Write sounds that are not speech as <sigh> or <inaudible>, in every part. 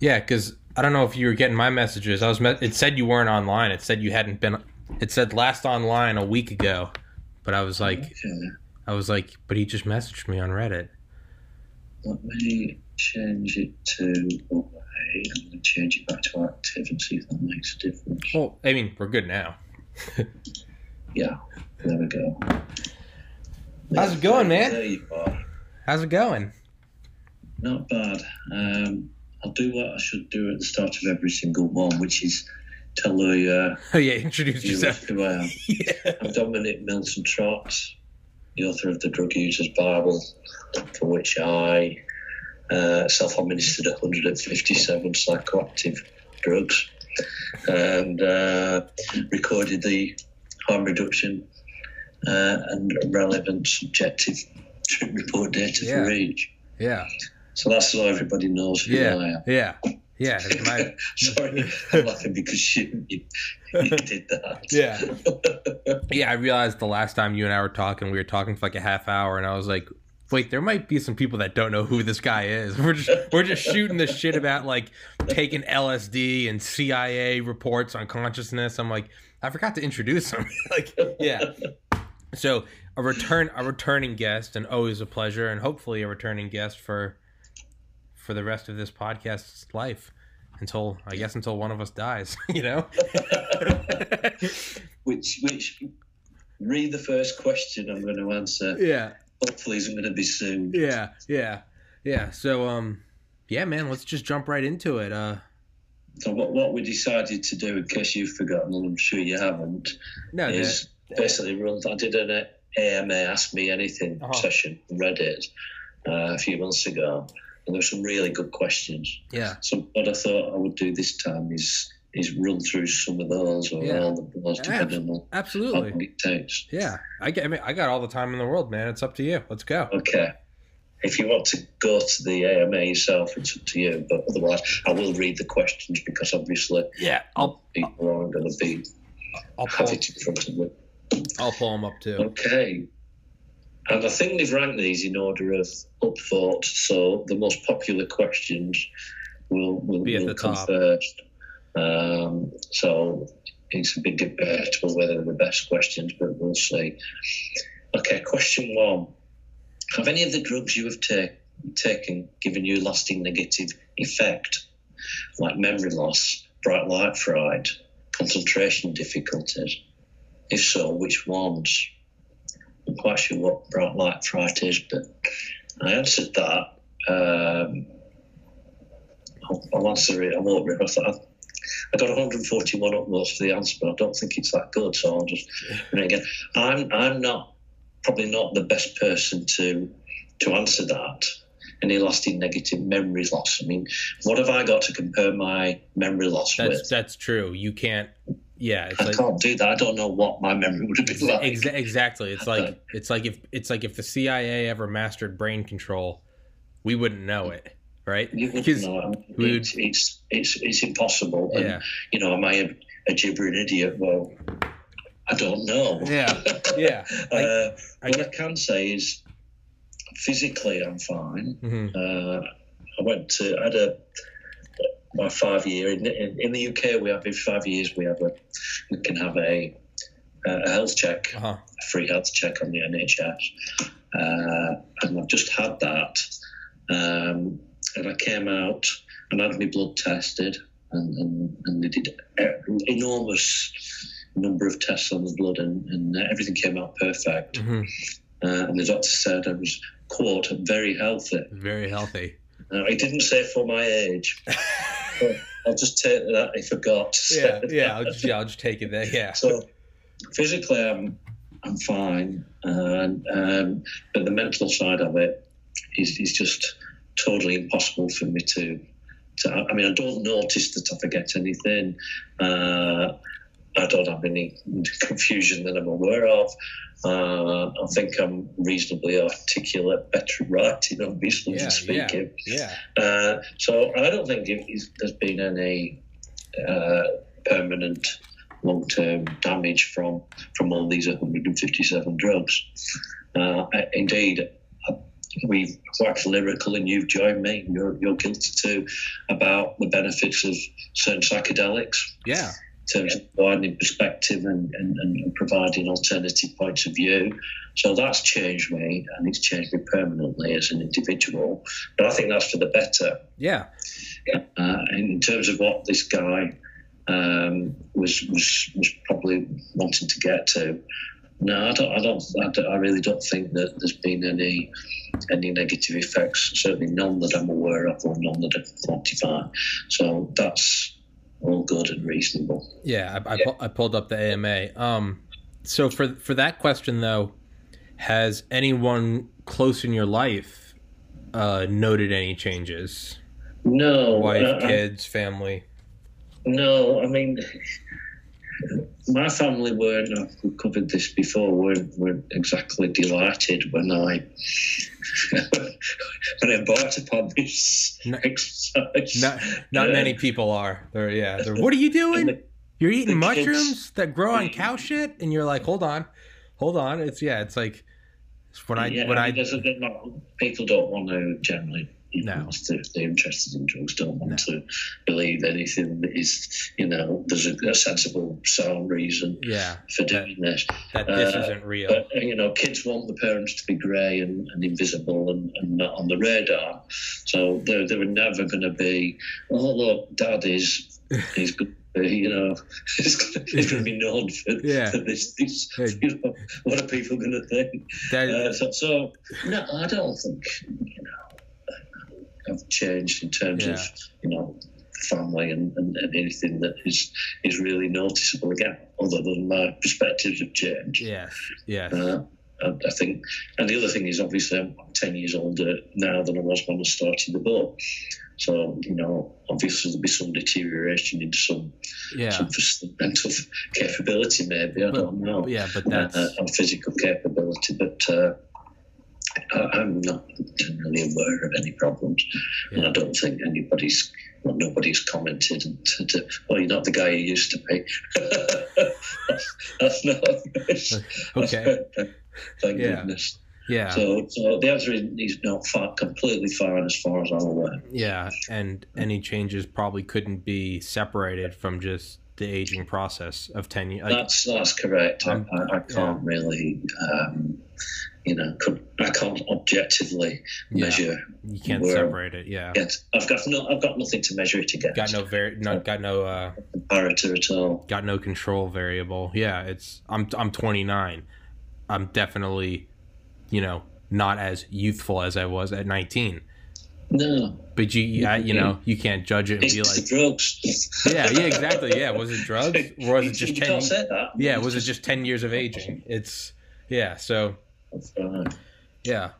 Yeah, because I don't know if you were getting my messages. I was. Me- it said you weren't online. It said you hadn't been. It said last online a week ago, but I was like, Okay. I was like, but he just messaged me on Reddit. Let me change it to away. I'm going to change it back to active and see if that makes a difference. Well, I mean, we're good now. <laughs> Yeah, there we go. How's it going, man? There you are. How's it going? Not bad. Um, I'll do what I should do at the start of every single one, which is tell the uh, Oh <laughs> yeah, introduce viewers yourself. who I am. Yeah. I'm Dominic Milton Trott, the author of the Drug Users Bible, for which I uh, self-administered 157 psychoactive drugs and uh, recorded the harm reduction uh, and relevant subjective report data Yeah. for each. Yeah. So that's so everybody knows who I Yeah. am. Yeah. Yeah. My, <laughs> Sorry, I'm laughing because you, you, you did that. <laughs> Yeah. yeah, I realized the last time you and I were talking, we were talking for like a half hour, and I was like, "Wait, there might be some people that don't know who this guy is. <laughs> We're just we're just shooting this shit about like taking LSD and CIA reports on consciousness." I'm like, I forgot to introduce him. like, yeah. So a return a returning guest, and always a pleasure, and hopefully a returning guest for for the rest of this podcast's life. Until I guess until one of us dies, <laughs> you know. <laughs> which which read the first question I'm going to answer. yeah. Hopefully, isn't going to be soon. Yeah, yeah, yeah. So, um, yeah, man, let's just jump right into it. Uh, So what what we decided to do, in case you've forgotten, and I'm sure you haven't, no, is basically run. I did an AMA Ask Me Anything Uh-huh. session on Reddit uh, a few months ago, and there were some really good questions. yeah, So what I thought I would do this time is is run through some of those or Yeah. all of those, depending on how absolutely. long it takes. Yeah, I get. I mean, I got all the time in the world, man. It's up to you. Let's go. Okay. If you want to go to the AMA yourself, it's up to you. But otherwise, I will read the questions because obviously Yeah, I'll people aren't going to be I'll pull have it in front of them. I'll pull them up too. Okay. And I think they've ranked these in order of upvote, so the most popular questions will, will, Be at will the come top. first. Um, so it's a bit debatable whether they're the best questions, but we'll see. Okay, question one. Have any of the drugs you have ta- taken given you lasting negative effect, like memory loss, bright light fright, concentration difficulties? If so, which ones? Quite sure what bright light fright is, but I answered that. Um, I'll, I'll answer it. I won't. I, thought- I got 141 upvotes for the answer, but I don't think it's that good. So I'll just read again. I'm I'm not probably not the best person to to answer that. Any lasting negative memory loss? I mean, what have I got to compare my memory loss That's with? that's true. You can't. Yeah, it's I like can't do that. I don't know what my memory would have been like. exa- exactly. It's like <laughs> it's like if it's like if the CIA ever mastered brain control, we wouldn't know it, right? You wouldn't know. I mean, would- it's, it's it's it's impossible. And, yeah, You know, am I a, a gibbering idiot? Well, I don't know. yeah, yeah. <laughs> uh, I what I can say is, physically, I'm fine. mhm. Uh, I went to I had a my five year in, in, in the UK. We have in five years we have a we can have a a health check, Uh-huh. a free health check on the NHS, uh, and I've just had that, um, and I came out and had my blood tested, and, and, and they did an enormous number of tests on the blood, and, and everything came out perfect. Mhm. Uh, and the doctor said I was quote very healthy. Very healthy. Uh, he didn't say for my age. <laughs> I'll just take that I forgot. <laughs> Yeah, yeah. I'll just, yeah, I'll just take it there. Yeah. So physically, I'm I'm fine, and um, but the mental side of it is is just totally impossible for me to. to I mean, I don't notice that I forget anything. Uh, I don't have any <laughs> confusion that I'm aware of. Uh, I think I'm reasonably articulate, better writing, obviously, Yeah, speaking. Yeah. Uh, so I don't think it there's been any uh, permanent long-term damage from from all these 157 drugs. Uh, indeed, we've waxed lyrical, and you've joined me. You're, you're guilty too about the benefits of certain psychedelics. Yeah. In terms of widening perspective and, and, and providing alternative points of view. So that's changed me, and it's changed me permanently as an individual. But I think that's for the better. Yeah. Uh, in terms of what this guy um, was, was was probably wanting to get to, no, I don't. I don't. I, don't, I really don't think that there's been any any negative effects. Certainly none that I'm aware of, or none that I can quantify. So that's all good and reasonable. Yeah, I, I, yeah. I pulled up the AMA. Um, so for for that question though, has anyone close in your life uh, noted any changes? No. Wife, uh, kids, family. No, I mean, my family weren't. we covered this before. weren't, weren't exactly delighted when I <laughs> when I embarked upon this no, exercise. Not, not uh, many people are. They're yeah. They're, what are you doing? The, you're eating mushrooms kids, that grow on cow shit, and you're like, hold on, hold on. It's yeah. It's like when I yeah, when I, I not, people don't want to generally no. they're, they're, interested in drugs don't want no. to believe anything that is, you know, there's a, a sensible, sound reason yeah, for doing that, this. That this uh, isn't real. But, you know, kids want the parents to be grey and, and, invisible and, and, not on the radar. So they they were never going to be, oh, look, dad is, <laughs> he's good you know, it's, it's going to be known for, <laughs> yeah. for this. this <laughs> you know, what are people going to think? That, uh, so, so, no, I don't think you know have changed in terms yeah. of you know family and, and, and, anything that is is really noticeable again, other than my perspectives have changed. yeah yes. Uh, I, I think, and the other thing is obviously I'm ten years older now than I was when I started the book. So you know, obviously there'll be some deterioration in some yeah. some mental capability, maybe I but, don't know. Yeah, but that's uh, and physical capability, but. Uh, I'm not generally aware of any problems, yeah. and I don't think anybody's, well, nobody's commented. To, to, well, you're not the guy you used to be. that's, <laughs> that's, not. okay. Thank yeah. goodness. Yeah. So, so the answer is he's not far, completely fine as far as I'm aware. Yeah, and any changes probably couldn't be separated from just the aging process of ten years. That's that's correct. I, I, I, can't yeah. really um, you know, could, I can't objectively yeah. measure. You can't separate it. Yeah. I've got no. I've got nothing to measure it against. Got no very. Not got no. Uh, comparator at all. Got no control variable. Yeah. It's. I'm. I'm 29. I'm definitely, you know, not as youthful as I was at 19. No. But you, you know, you can't judge it and it's be like drugs. <laughs> yeah, yeah, exactly. Yeah, was it drugs or was it just you ten? Yeah, was it just ten years of aging? It's yeah. So that's right. Yeah.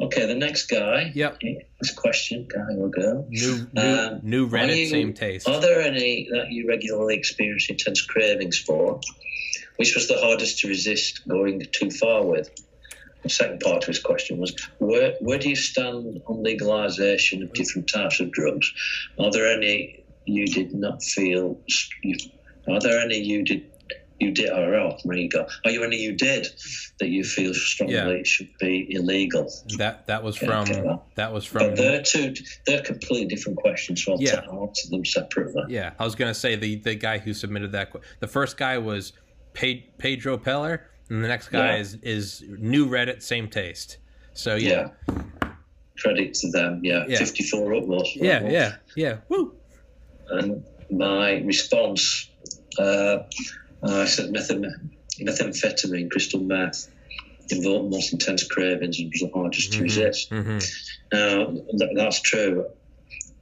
Okay, the next guy. Yep. This question, guy or girl. New, new, um, new Reddit, you, same taste. Are there any that you regularly experience intense cravings for? Which was the hardest to resist going too far with? The second part of his question was where where do you stand on legalization of different types of drugs? Are there any you did not feel? Are there any you did you did, or oh, go. Are you any you did that you feel strongly yeah. should be illegal? That that was from okay. that was from. But they're two. They're completely different questions. So I'll yeah. answer them separately. Yeah, I was going to say the the guy who submitted that. The first guy was Pedro Peller, and the next guy yeah. is is new Reddit, same taste. So yeah. yeah. Credit to them. Yeah, yeah. fifty four uploads. Yeah, yeah, yeah. Woo. And my response. Uh, uh, I said methamphetamine, crystal meth, involved most intense cravings and was the hardest mm-hmm. to resist. Mm-hmm. Now, that, that's true.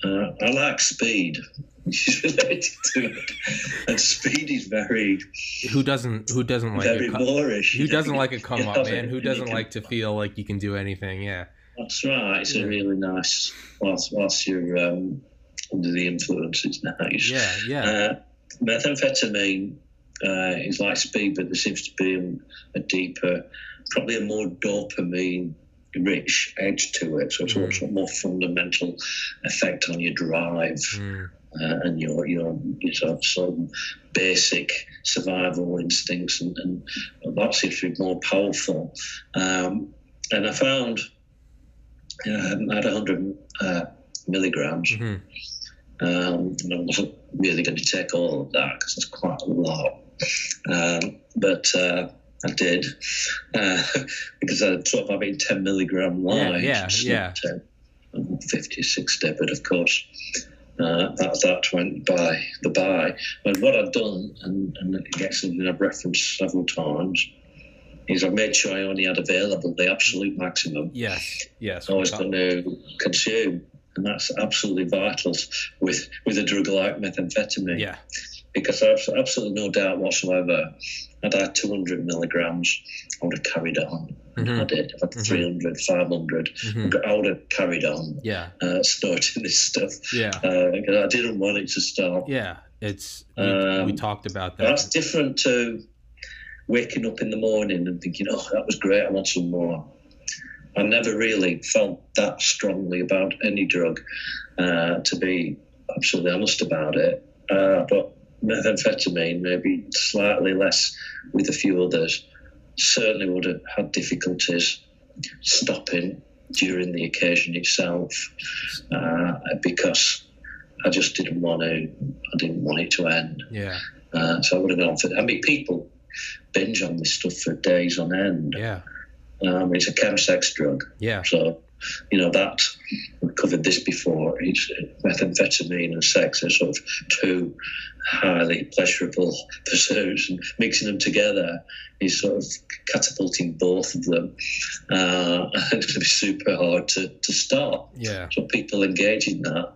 Uh, I like speed, <laughs> which is related to it. And speed is very. Who doesn't? Who doesn't like very boorish? Who doesn't like a <laughs> come up, man? Who doesn't like to feel like you can do anything? Yeah. That's right. It's yeah. a really nice. Whilst whilst you're um, under the influence, it's nice. Yeah, yeah. Uh, methamphetamine uh, is like speed, but there seems to be a, a deeper, probably a more dopamine rich edge to it. So it's mm. a more fundamental effect on your drive mm. uh, and your your your sort of some basic survival instincts, and, and that seems to be more powerful. Um, and I found um, I had 100 uh, milligrams. Mhm. Um, and I wasn't really going to take all of that because it's quite a lot. Um, but uh, I did uh, <laughs> because I sort of having 10 milligram Yeah, lines. yeah, yeah. not 10, um, 50, 60, but of course. Uh, that, that went by the by. But what I've done, and, and it's something I've referenced several times, is I've made sure I only had available the absolute maximum Yes. Yes. I was going to consume, and that's absolutely vital with with a drug like methamphetamine. Yeah. Because I've absolutely no doubt whatsoever. I'd had 200 milligrams, I would have carried on. Mhm. I did. If I had Mhm. 300, 500, Mhm. I would have carried on Yeah. uh, snorting this stuff. Yeah. Uh, because I didn't want it to stop. Yeah. It's we, Um, we talked about that. That's different to waking up in the morning and thinking, oh, that was great, I want some more. I never really felt that strongly about any drug, uh, to be absolutely honest about it. Uh, but methamphetamine, maybe slightly less with a few others, certainly would have had difficulties stopping during the occasion itself uh, because I just didn't want to. I didn't want it to end. Yeah. Uh, so I would have gone for. I mean, people binge on this stuff for days on end. Yeah. Um, it's a chemsex drug, Yeah. so you know that we've covered this before. It's methamphetamine and sex are sort of two highly pleasurable <laughs> pursuits, and mixing them together is sort of catapulting both of them. Uh, <laughs> it's going to be super hard to, to stop. Yeah. So people engage in that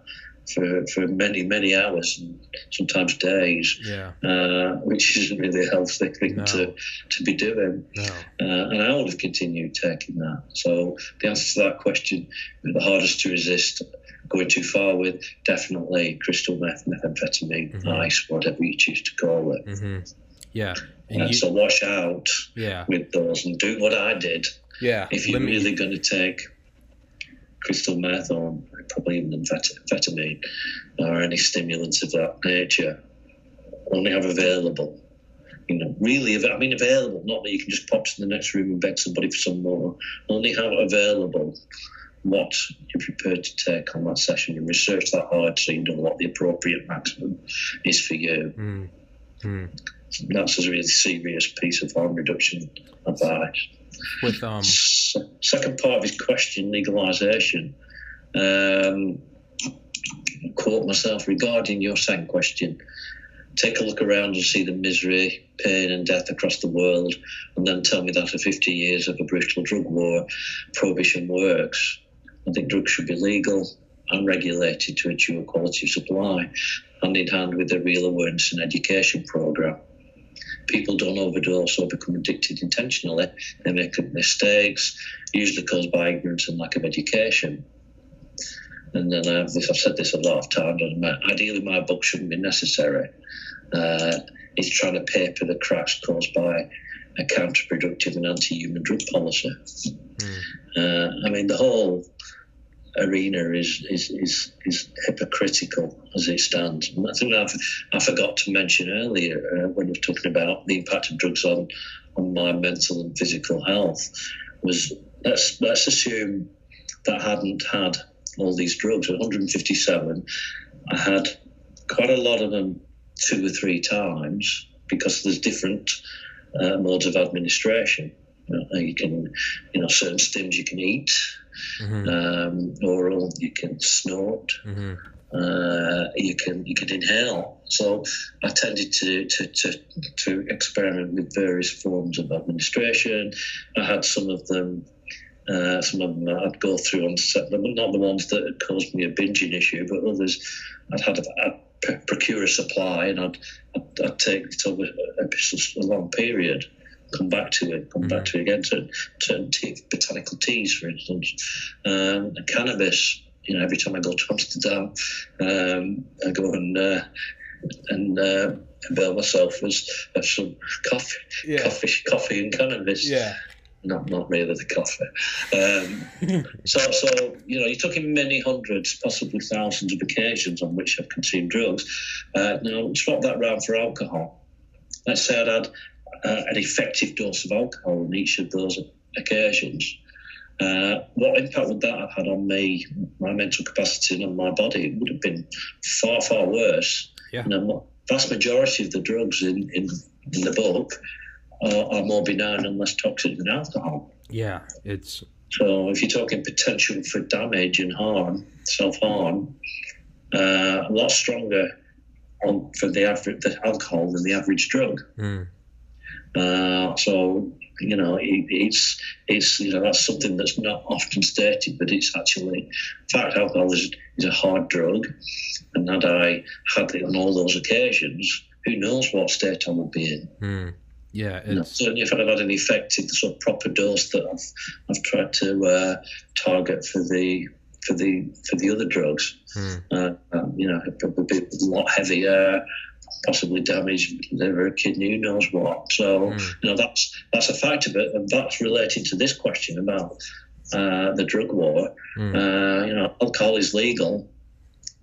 for, for many, many hours and sometimes days, Yeah. uh, which isn't really a healthy thing No. to, to be doing. No. Uh, and I would have continued taking that. So the answer to that question, the hardest to resist going too far with, definitely crystal meth, methamphetamine, Mhm. ice, whatever you choose to call it. hmm Yeah. And Uh, you, so watch out yeah. with those and do what I did Yeah. if you're Limit- really going to take crystal meth or probably even amphetamine or any stimulants of that nature, only have available. You know, really, I mean, available, not that you can just pop to the next room and beg somebody for some more. Only have available what you're prepared to take on that session and research that hard so you know what the appropriate maximum is for you. Mm. Mm. That's a really serious piece of harm reduction advice. With um. Second part of his question, legalisation. Um, quote myself regarding your second question. Take a look around and see the misery, pain, and death across the world, and then tell me that after 50 years of a brutal drug war, prohibition works. I think drugs should be legal and regulated to ensure quality of supply, hand in hand with a real awareness and education program people don't overdose or become addicted intentionally. They make mistakes, usually caused by ignorance and lack of education. And then I have I've said this a lot of times, and my, ideally my book shouldn't be necessary. Uh, it's trying to paper the cracks caused by a counterproductive and anti-human drug policy. Mm. Uh, I mean, the whole arena is is, is is hypocritical as it stands. And I think I've, I forgot to mention earlier uh, when we were talking about the impact of drugs on on my mental and physical health was let's let's assume that I hadn't had all these drugs. 157, I had quite a lot of them two or three times because there's different uh, modes of administration. You, know, you can, you know, certain stims you can eat, hmm um, oral you can snort, hmm uh, you can you can inhale. So I tended to, to, to, to experiment with various forms of administration. I had some of them. Uh, some of them I'd go through on set them, not the ones that had caused me a binging issue, but others I'd had I'd procure a supply and I'd, I'd, I'd take it over a, a long period, come back to it, come back to it again, turn tea, botanical teas, for instance, um, and cannabis. You know, every time I go to Amsterdam, um, I go and uh, and uh, avail myself of, of some coffee, Yeah. coffee, coffee and cannabis. Yeah. Not, not really the coffee. Um, <laughs> so, so you know, you're talking many hundreds, possibly thousands of occasions on which I've consumed drugs. Uh, now, swap that round for alcohol. Let's say I'd had uh, an effective dose of alcohol on each of those occasions. Uh, what impact would that have had on me, my mental capacity, and on my body? It would have been far, far worse. Yeah. You know, vast majority of the drugs in, in, in the book are, are more benign and less toxic than alcohol. Yeah, it's So if you're talking potential for damage and harm, self harm, uh, a lot stronger on for the average the alcohol than the average drug. mm, Uh, so you know it, it's it's you know that's something that's not often stated, but it's actually in fact alcohol is, is a hard drug, and had I had it on all those occasions, who knows what state I would be in. mm, yeah, You know, certainly, if I'd have had an effective sort of proper dose that I've I've tried to uh, target for the for the for the other drugs, mm, uh, um, you know, it'd probably be a lot heavier, possibly damage liver, kidney, who knows what. So Mm. you know that's that's a factor, but and that's related to this question about uh, the drug war. mm, Uh, you know, alcohol is legal.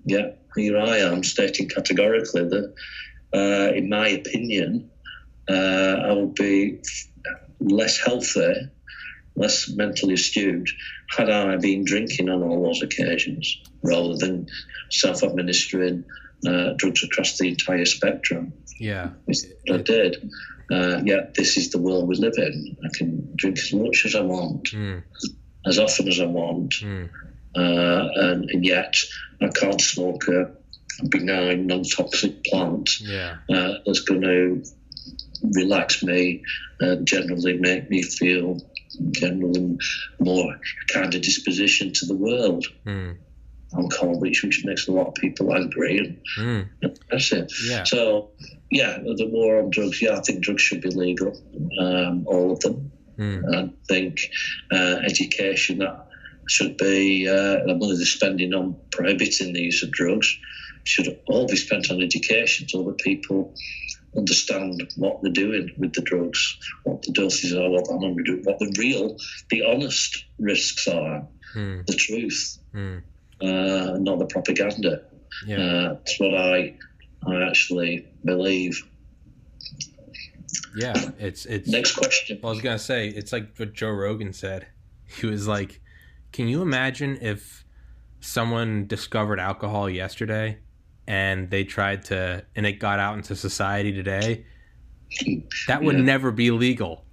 Yeah, here I am stating categorically that, uh, in my opinion, uh, I would be less healthy, less mentally astute had I been drinking on all those occasions rather than self administering uh, drugs across the entire spectrum. yeah, I did. Uh, yeah, this is the world we live in. I can drink as much as I want, mm, as often as I want, mm, uh, and, and yet I can't smoke a benign, non-toxic plant yeah, uh, that's going to relax me and generally make me feel generally more kind of disposition to the world. mm, Alcohol, which, which makes a lot of people angry, and mm, that's it. yeah, So, yeah, the war on drugs. Yeah, I think drugs should be legal, um, all of them. mm, I think uh, education that should be uh, the money they're spending on prohibiting the use of drugs should all be spent on education so that people understand what they're doing with the drugs, what the doses are, what doing, what the real, the honest risks are, mm, the truth, mm, uh, not the propaganda. yeah, Uh, that's what I, I actually believe. yeah. It's it's. Next question. I was gonna say it's like what Joe Rogan said. <laughs> He was like, "Can you imagine if someone discovered alcohol yesterday and they tried to and it got out into society today? That would Yeah. never be legal."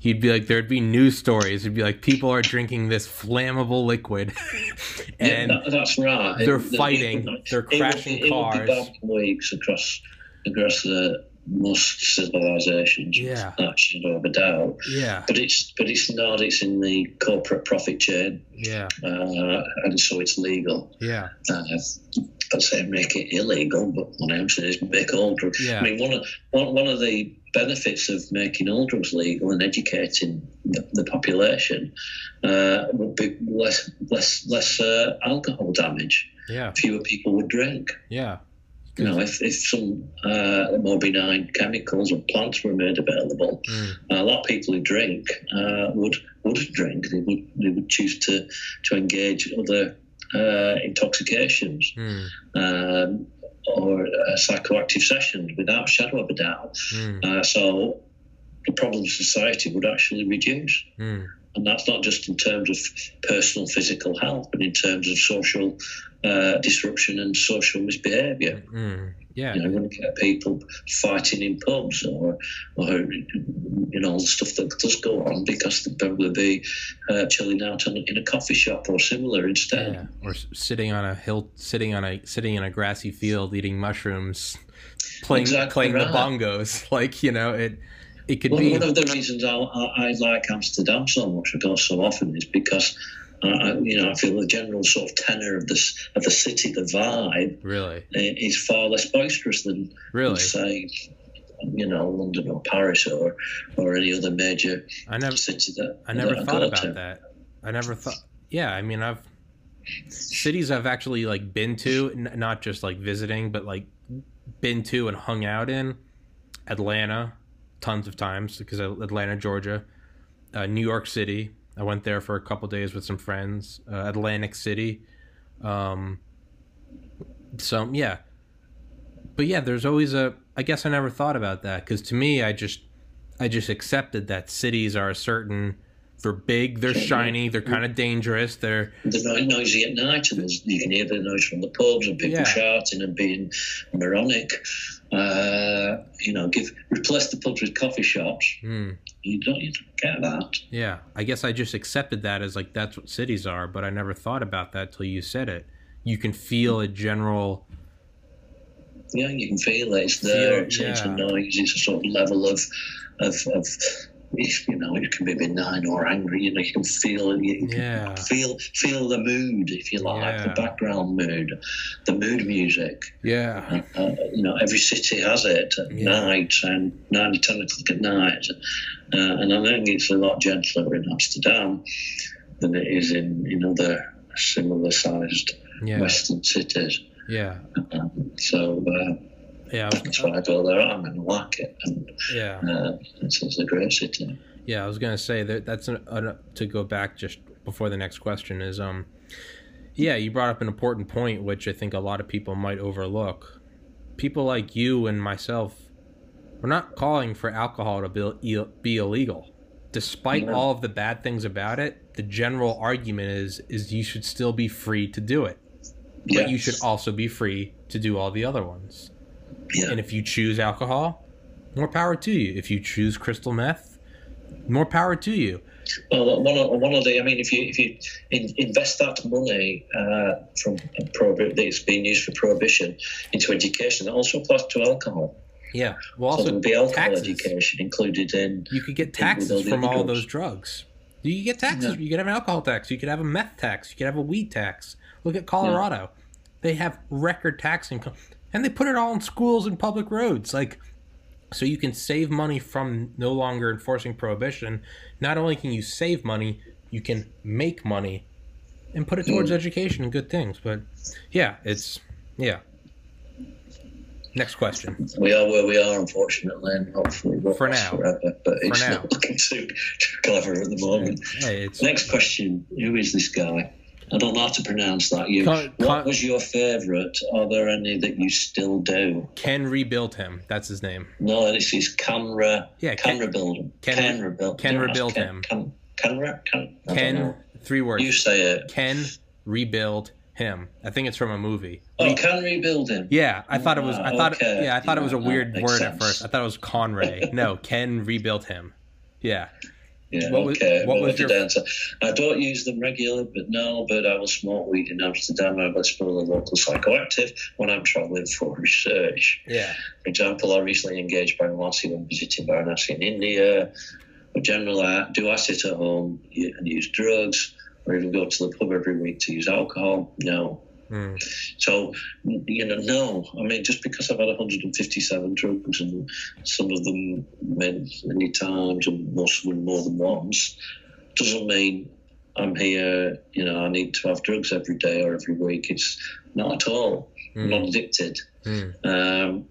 He'd be like, there'd be news stories. It'd be like, people are drinking this flammable liquid, <laughs> and yeah, that, that's right. they're It- fighting, it- they're crashing it cars. Weeks across across the most civilizations. Yeah. that of a doubt. yeah, But it's but it's not. It's in the corporate profit chain, yeah, uh, and so it's legal. yeah, Uh, I'd say make it illegal, but what I'm saying is make all drugs. Yeah. I mean, one of one, one of the benefits of making all drugs legal and educating the, the population uh, would be less less less uh, alcohol damage. yeah, Fewer people would drink. yeah. You know, if, if some uh, more benign chemicals or plants were made available, Mm, a lot of people who drink uh, would would drink. They would they would choose to to engage other uh, intoxications mm, um, or uh, psychoactive sessions without a shadow of a doubt. mm, Uh, so the problem of society would actually reduce. mm, And that's not just in terms of personal physical health, but in terms of social uh, disruption and social misbehaviour. Yeah, You know, when you get people fighting in pubs or, or you know, the stuff that does go on because they'd probably be uh, chilling out in, in a coffee shop or similar instead. Yeah, or sitting on a hill, sitting on a sitting in a grassy field eating mushrooms, playing Exactly playing the bongos. <laughs> Like you know, it it could One, be one of the reasons I, I, I like Amsterdam so much, I go so often, is because I, I, you know I feel the general sort of tenor of this of the city, the vibe, really, is far less boisterous than, really. say, you know, London or Paris or or any other major I never city that I never that thought go about to. that. I never thought. Yeah, I mean, I've cities I've actually like been to, n- not just like visiting, but like been to and hung out in. Atlanta, tons of times because Atlanta, Georgia, uh, New York City. I went there for a couple days with some friends. Uh, Atlantic City. Um, so yeah, but yeah, there's always a. I guess I never thought about that because to me, I just, I just accepted that cities are a certain They're big, they're shiny, they're kind of dangerous. They're they're noisy at night, and you can hear the noise from the pubs and people Yeah. shouting and being moronic. Uh, you know, give replace the pubs with coffee shops. hmm, You don't, you don't get that. yeah. I guess I just accepted that as like that's what cities are, but I never thought about that till you said it. You can feel a general Yeah, you can feel it. It's there. Feel- it's, it's a noise. It's a sort of level of, of, of if, you know, it can be benign or angry. You know, you can feel it. You can Yeah. feel feel the mood, if you like, Yeah. the background mood, the mood music. yeah. Uh, you know, every city has it at Yeah. night and nine to ten o'clock at night. Uh, and I think it's a lot gentler in Amsterdam than it is in, in other similar sized. Western cities. Yeah. Um, so uh, Yeah. I was- that's why I go there. I'm to it. And yeah. uh, it's, it's a great city. Yeah, I was gonna say that that's an, an, to go back just before the next question is um, yeah, you brought up an important point which I think a lot of people might overlook. People like you and myself, we're not calling for alcohol to be, be illegal. Despite No. all of the bad things about it, the general argument is is you should still be free to do it, Yeah. but you should also be free to do all the other ones. Yeah. And if you choose alcohol, more power to you. If you choose crystal meth, more power to you. Well, one of, one of the, I mean, if you if you in, invest that money uh, from prohib- that's being used for prohibition into education, that also applies to alcohol. Yeah. Well, so also there'll be alcohol taxes. education included in. You could get taxes all from all drugs. those drugs. You could get taxes. Yeah. You could have an alcohol tax. You could have a meth tax. You could have a weed tax. Look at Colorado. They have record tax income, and they put it all in schools and public roads. Like, so you can save money from no longer enforcing prohibition. Not only can you save money, you can make money and put it Mm. towards education and good things. But yeah, it's yeah. Next question. We are where we are, unfortunately, and hopefully we'll For last now. forever. But it's now. not looking too, too clever at the moment. Hey, it's Next question: Who is this guy? I don't know how to pronounce that. You. Con- what con- was your favourite? Are there any that you still do? Ken rebuilt him. That's his name. No, this is Canra. Yeah, Ken- Canra building. Ken- Ken rebuilt. Ken rebuilt Ken, him. Ken, Canra. Ken. Ken, three words. You say it. Ken rebuild him. I think it's from a movie. Oh, can rebuild him. Yeah, I thought it was. I thought. okay. Yeah, I thought it was a weird word at first. I thought it was Conray. no, Ken rebuilt him. Yeah. Yeah, What was- okay. what was I your- answer. Uh, I don't use them regularly, but no, but I will smoke weed in Amsterdam. I will explore the local psychoactive when I'm travelling for <laughs> research. Yeah. For example, I recently engaged Varanasi when visiting Varanasi in India. But generally, I, do I sit at home and use drugs or even go to the pub every week to use alcohol? No. Mm. So, you know, no. I mean, just because I've had 157 drugs and some of them many, many times and most of them more than once, doesn't mean I'm here, you know, I need to have drugs every day or every week. It's not at all. I'm Mm. not addicted. Mm. Um,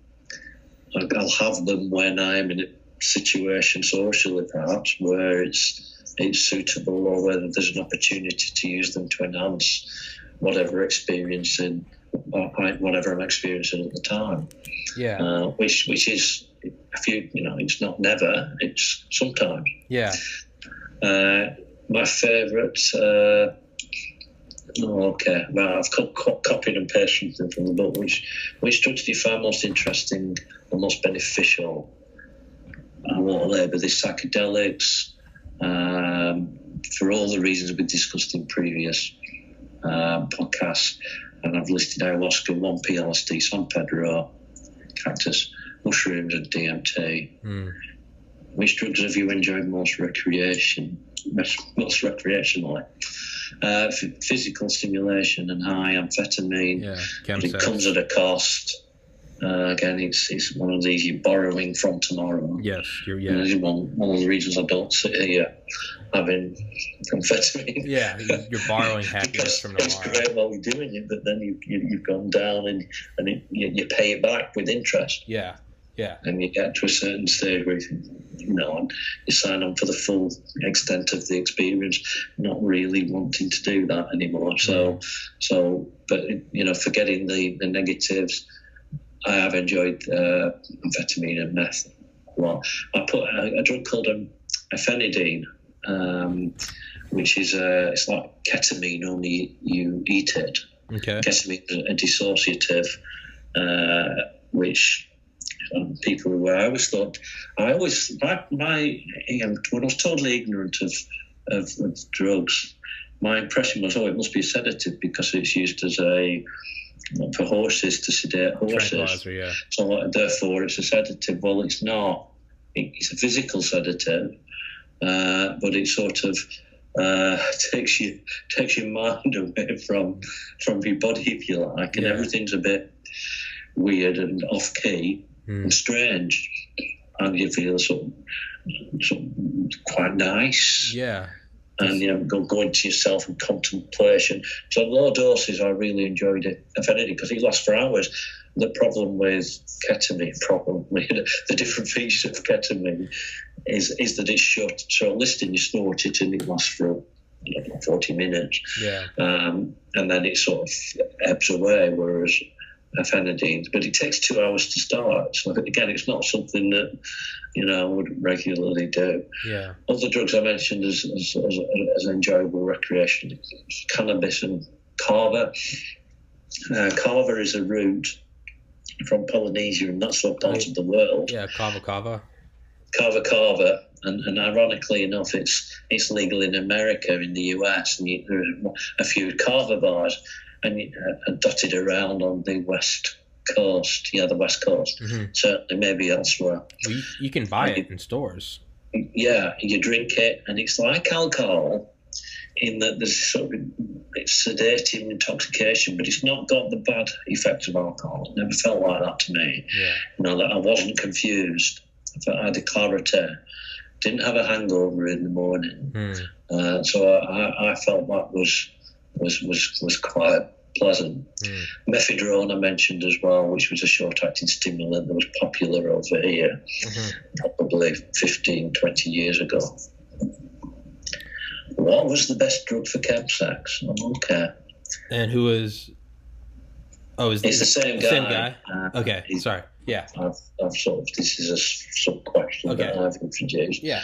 I'll have them when I'm in a situation socially, perhaps, where it's it's suitable or whether there's an opportunity to use them to enhance whatever experiencing, or whatever I'm experiencing at the time. Yeah. Uh, which which is a few, you know, it's not never, it's sometimes. Yeah. Uh, my favourite. Uh, oh, okay, well, I've co- co- copied and pasted something from the book. Which which do you find most interesting or most beneficial? I won't labour this psychedelics um, for all the reasons we've discussed in previous um, podcasts. And I've listed ayahuasca, 1P LSD, San Pedro, cactus, mushrooms, and DMT. Mm. Which drugs have you enjoyed most recreation, most recreationally? Uh, physical stimulation and high amphetamine. Yeah. But it comes at a cost. Uh, again, it's, it's one of these you're borrowing from tomorrow. Yes. You're. Yeah. one, one of the reasons I don't sit here having amphetamine. Yeah. you- You're borrowing <laughs> happiness from it's tomorrow. great while you're doing it, but then you, you, you've gone down and, and it, you, you pay it back with interest. Yeah. Yeah. and you get to a certain stage where you, you know and you sign on for the full extent of the experience, not really wanting to do that anymore. So, so, but you know, forgetting the the negatives, I have enjoyed uh, amphetamine and meth a lot. I put a, a drug called um, ephenidine um, which is uh, it's like ketamine, only you eat it. Okay. Ketamine is a dissociative, uh, which um, people who I always thought, I always, my, my you know, when I was totally ignorant of, of, of drugs, my impression was, oh, it must be a sedative because it's used as a for horses to sedate horses. Yeah. So therefore, it's a sedative. Well, it's not. It's a physical sedative, uh, but it sort of uh, <laughs> takes you takes your mind <laughs> away from from your body, if you like, and Yeah. everything's a bit weird and off key Hmm. and strange, and you feel sort of quite nice Yeah. and you know go, go into yourself and contemplation. So low doses, I really enjoyed it. If anything, because it lasts for hours. The problem with ketamine, <laughs> problem with the different features of ketamine, is is that it's short. So listing, you snort it and it lasts for don't know, forty minutes, Yeah. um, and then it sort of ebbs away. Whereas phenidine, but it takes two hours to start. So again, it's not something that you know I would regularly do Yeah. other drugs I mentioned as, as, as, as enjoyable recreation, cannabis and kava. Uh, kava is a root from Polynesia and that's sort of part of the world. Yeah. Kava Kava. Kava kava, and, and ironically enough, it's it's legal in America, in the US, and you, there are a few kava bars, and uh, dotted around on the west coast, yeah, the west coast. hmm Certainly, maybe elsewhere. Well, you, you can buy it in stores. yeah, you drink it, and it's like alcohol in that there's sort of it's sedating intoxication, but it's not got the bad effects of alcohol. It never felt like that to me. Yeah. You know, that I wasn't confused. I had a clarity. Didn't have a hangover in the morning, Hmm. uh, so I, I felt that was was was was quite pleasant. Hmm. Mephedrone I mentioned as well, which was a short-acting stimulant that was popular over here Mhm. probably 15, 20 years ago. What was the best drug for chemsex? I don't care. And who is? Oh, is It's the same guy. Same guy. Uh, Okay. Sorry. Yeah. I've, I've sort of, this is a sub question that I've introduced. Yeah.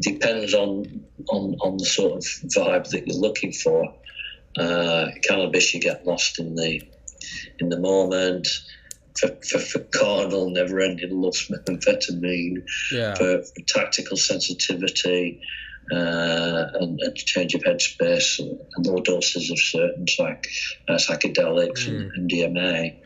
Depends on, on, on the sort of vibe that you're looking for. Uh, cannabis, you get lost in the in the moment. For, for, for carnal, never ending lust, <laughs> methamphetamine. Yeah. for, for tactical sensitivity uh, and, and change of headspace and low doses of certain psych, uh, psychedelics and, and DMA.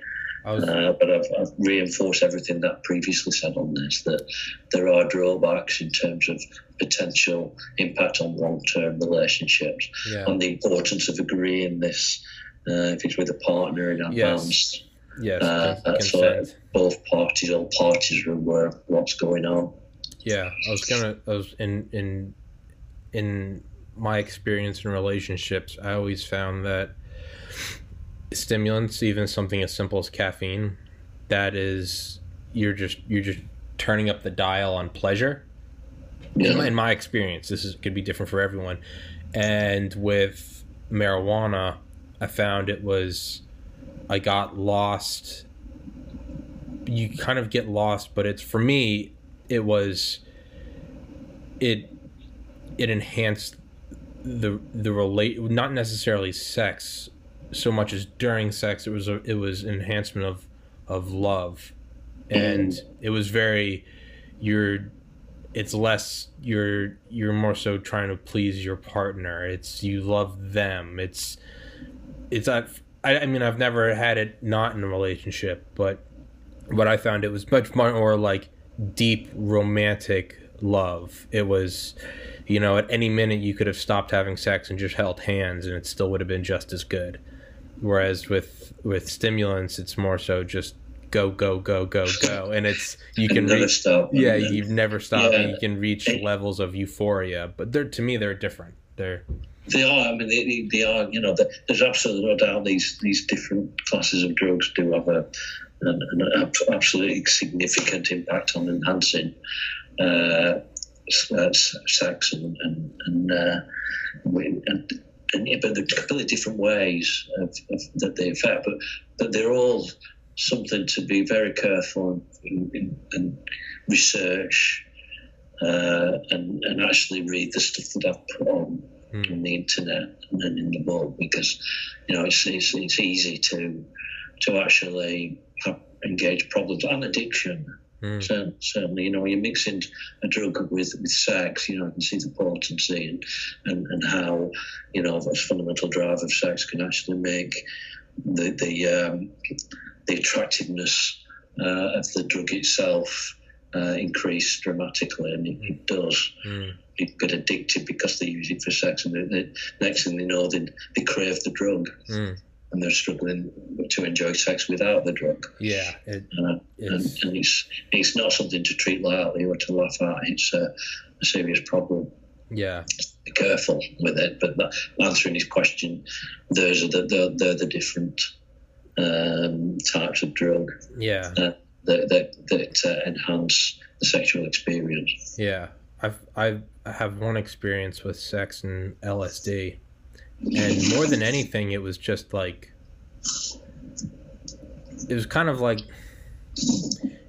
Was. Uh, but I've, I've reinforced everything that I previously said on this that there are drawbacks in terms of potential impact on long term relationships, Yeah. on the importance of agreeing this. Uh, if it's with a partner in advance, Yes. uh, con- that's both parties, all parties are aware of what's going on. Yeah, I was gonna. I was in in in my experience in relationships. I always found that stimulants, even something as simple as caffeine, that is you're just you're just turning up the dial on pleasure. In, my, in my experience, this is could be different for everyone. And with marijuana, I found it was I got lost. You kind of get lost, but it's for me. It was it it enhanced the the relate not necessarily sex so much as during sex it was a, it was enhancement of of love. And it was very you're it's less you're you're more so trying to please your partner. It's you love them. It's it's I, I mean i've never had it not in a relationship but what i found it was much more like deep romantic love. It was you know at any minute you could have stopped having sex and just held hands and it still would have been just as good whereas with with stimulants it's more so just go go go go go and it's you can never reach stop. yeah then- you've never stopped and you can reach levels of euphoria but they're to me they're different they're They are. I mean, they, they- are. You know, the- there's absolutely no doubt these these different classes of drugs do have a an, an ab- absolutely significant impact on enhancing uh, uh, sex and and and, uh, and, and yeah, but they're completely different ways of, of, that they affect. But but they're all something to be very careful and, research uh, and and actually read the stuff that I've put on Mm. on the internet and then in the book because you know it's it's, it's easy to to actually have, engage problems and addiction. Mm. Cer- Certainly, you know, when you're mixing a drug with, with sex, you know, I can see the potency and, and, and how, you know, a fundamental drive of sex can actually make the the, um, the attractiveness uh, of the drug itself uh, increase dramatically, and it, it does. Mm. People get addicted because they use it for sex, and the, the next thing they know, they, they crave the drug, Mm. And they're struggling to enjoy sex without the drug. Yeah. It, Uh, and, it's, and it's it's not something to treat lightly or to laugh at. It's a, a serious problem. yeah. Be careful with it. But that, answering his question, those are the the, they're the different um, types of drug Yeah. that that, that uh, enhance the sexual experience. Yeah, I've I've I have one experience with sex and LSD, and more than anything, it was just like it was kind of like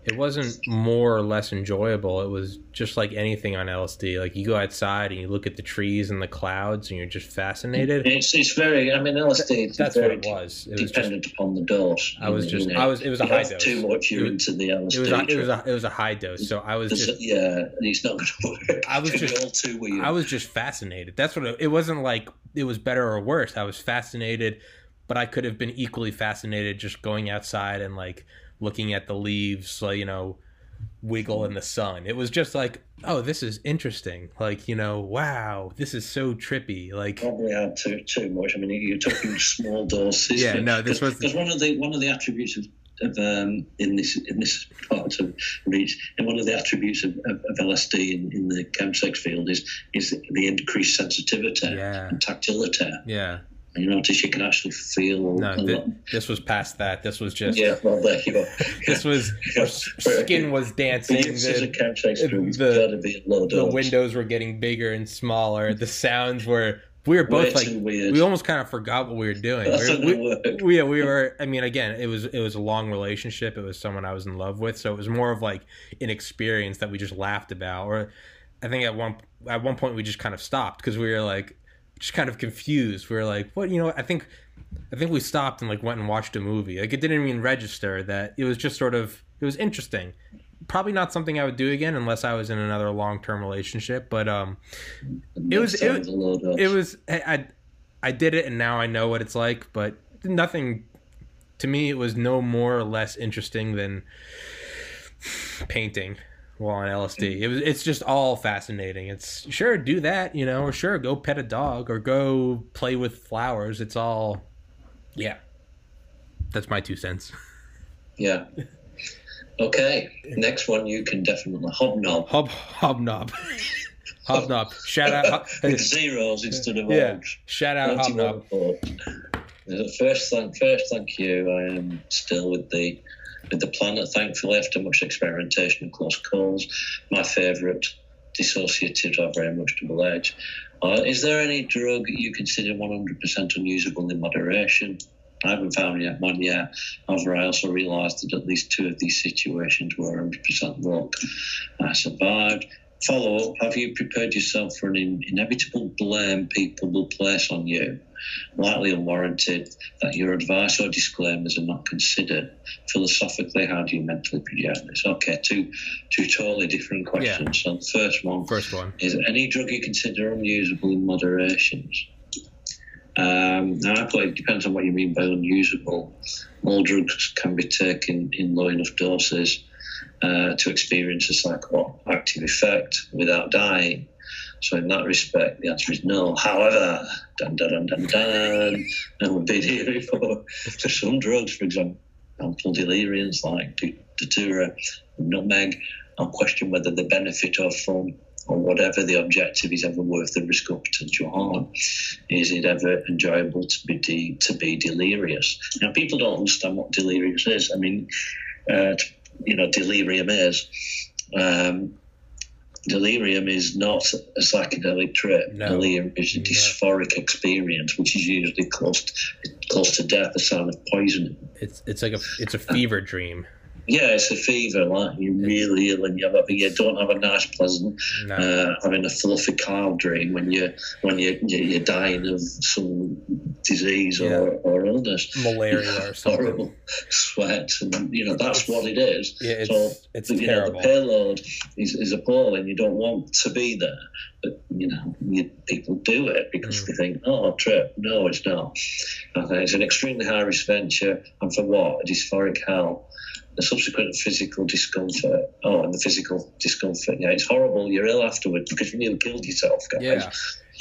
it wasn't more or less enjoyable. It was just like anything on LSD. Like you go outside and you look at the trees and the clouds, and you're just fascinated. It's it's very. I mean, LSD. That's very what it was. It was just Dependent upon the dose. I was You just know, I was it was a high dose. Too much, you're was- into the LSD. It was a, it was a it was a high dose. So I was just yeah, it's not going to work. <laughs> I was just- all too weird. I was just fascinated. That's what it, it wasn't like it was better or worse. I was fascinated, but I could have been equally fascinated just going outside and like looking at the leaves, you know, wiggle in the sun. It was just like, oh, this is interesting. Like, you know, wow, this is so trippy. Like, probably had too too much. I mean, you're talking <laughs> small doses. Yeah, no, this was- because one of the one of the attributes of, of um, in this in this part of reach, and one of the attributes of, of, of LSD in, in the chemsex field is is the increased sensitivity Yeah. and tactility. yeah, you notice you can actually feel no, lot. this was past that. This was just, Yeah, well, there you go. this was, <laughs> our skin was dancing. This is a The, chemsex group. It's the- be a low the windows were getting bigger and smaller. The sounds were, we were both Way like, we almost kind of forgot what we were doing. We were- we, yeah, we were. I mean, again, it was it was a long relationship. It was someone I was in love with, so it was more of like an experience that we just laughed about. Or I think at one at one point we just kind of stopped because we were like just kind of confused. We were like, what you know? I think I think we stopped and like went and watched a movie. Like it didn't even register that it was just sort of it was interesting. Probably not something I would do again unless I was in another long term relationship. But um, it was- it was- low it was I, I I did it and now I know what it's like, but nothing to me it was no more or less interesting than painting while on LSD. It was it's just all fascinating. It's sure do that, you know, or sure go pet a dog or go play with flowers. It's all yeah. That's my two cents. <laughs> Yeah. Okay. Next one you can definitely hobnob. Hob hobnob. <laughs> hobnob. Shout out With zeros instead of Yeah. ones. shout out hobnob. 91. Uh, First, thank, first, thank you. I am still with the with the planet. Thankfully, after much experimentation and close calls, my favourite dissociatives are very much double edged. Uh, is there any drug you consider 100% unusable in moderation? I haven't found yet one yet. However, I also realised that at least two of these situations were 100% luck. I survived. Follow up Have you prepared yourself for an in- inevitable blame people will place on you, likely unwarranted, that your advice or disclaimers are not considered? Philosophically, how do you mentally project this? Okay, two, two totally different questions. So, the first one First one. is any drug you consider unusable in moderation? Um, now, I put it depends on what you mean by unusable. All drugs can be taken in low enough doses uh, to experience a psychoactive effect without dying. So, in that respect, the answer is no. However, dun dun dun dun dun, and we've been here before. For some drugs, for example, deliriants like datura, nutmeg, I'll question whether the benefit of from or whatever the objective is ever worth the risk of potential harm. Is it ever enjoyable to be de- to be delirious? Now, people don't understand what delirious is. I mean, uh, you know, delirium is. Um, delirium is not a psychedelic trip. No. Delirium is a No. dysphoric experience, which is usually close to, close to death, a sign of poisoning. It's it's like a it's a fever dream. Yeah, it's a fever. Like you're really ill, and you, have a, you don't have a nice, pleasant, No. uh, having a fluffy cloud dream when you when you you're dying of some disease Yeah. or, or illness. Malaria or something. Horrible sweat, and you know that's what it is. Yeah, it's so it's you know, the payload is, is appalling. You don't want to be there, but you know you, people do it because Mm. they think, "Oh, trip." No, it's not. It's an extremely high risk venture, and for what? A dysphoric hell. The subsequent physical discomfort. Oh, and the physical discomfort. Yeah, it's horrible. You're ill afterwards because you nearly killed yourself, guys. Yeah.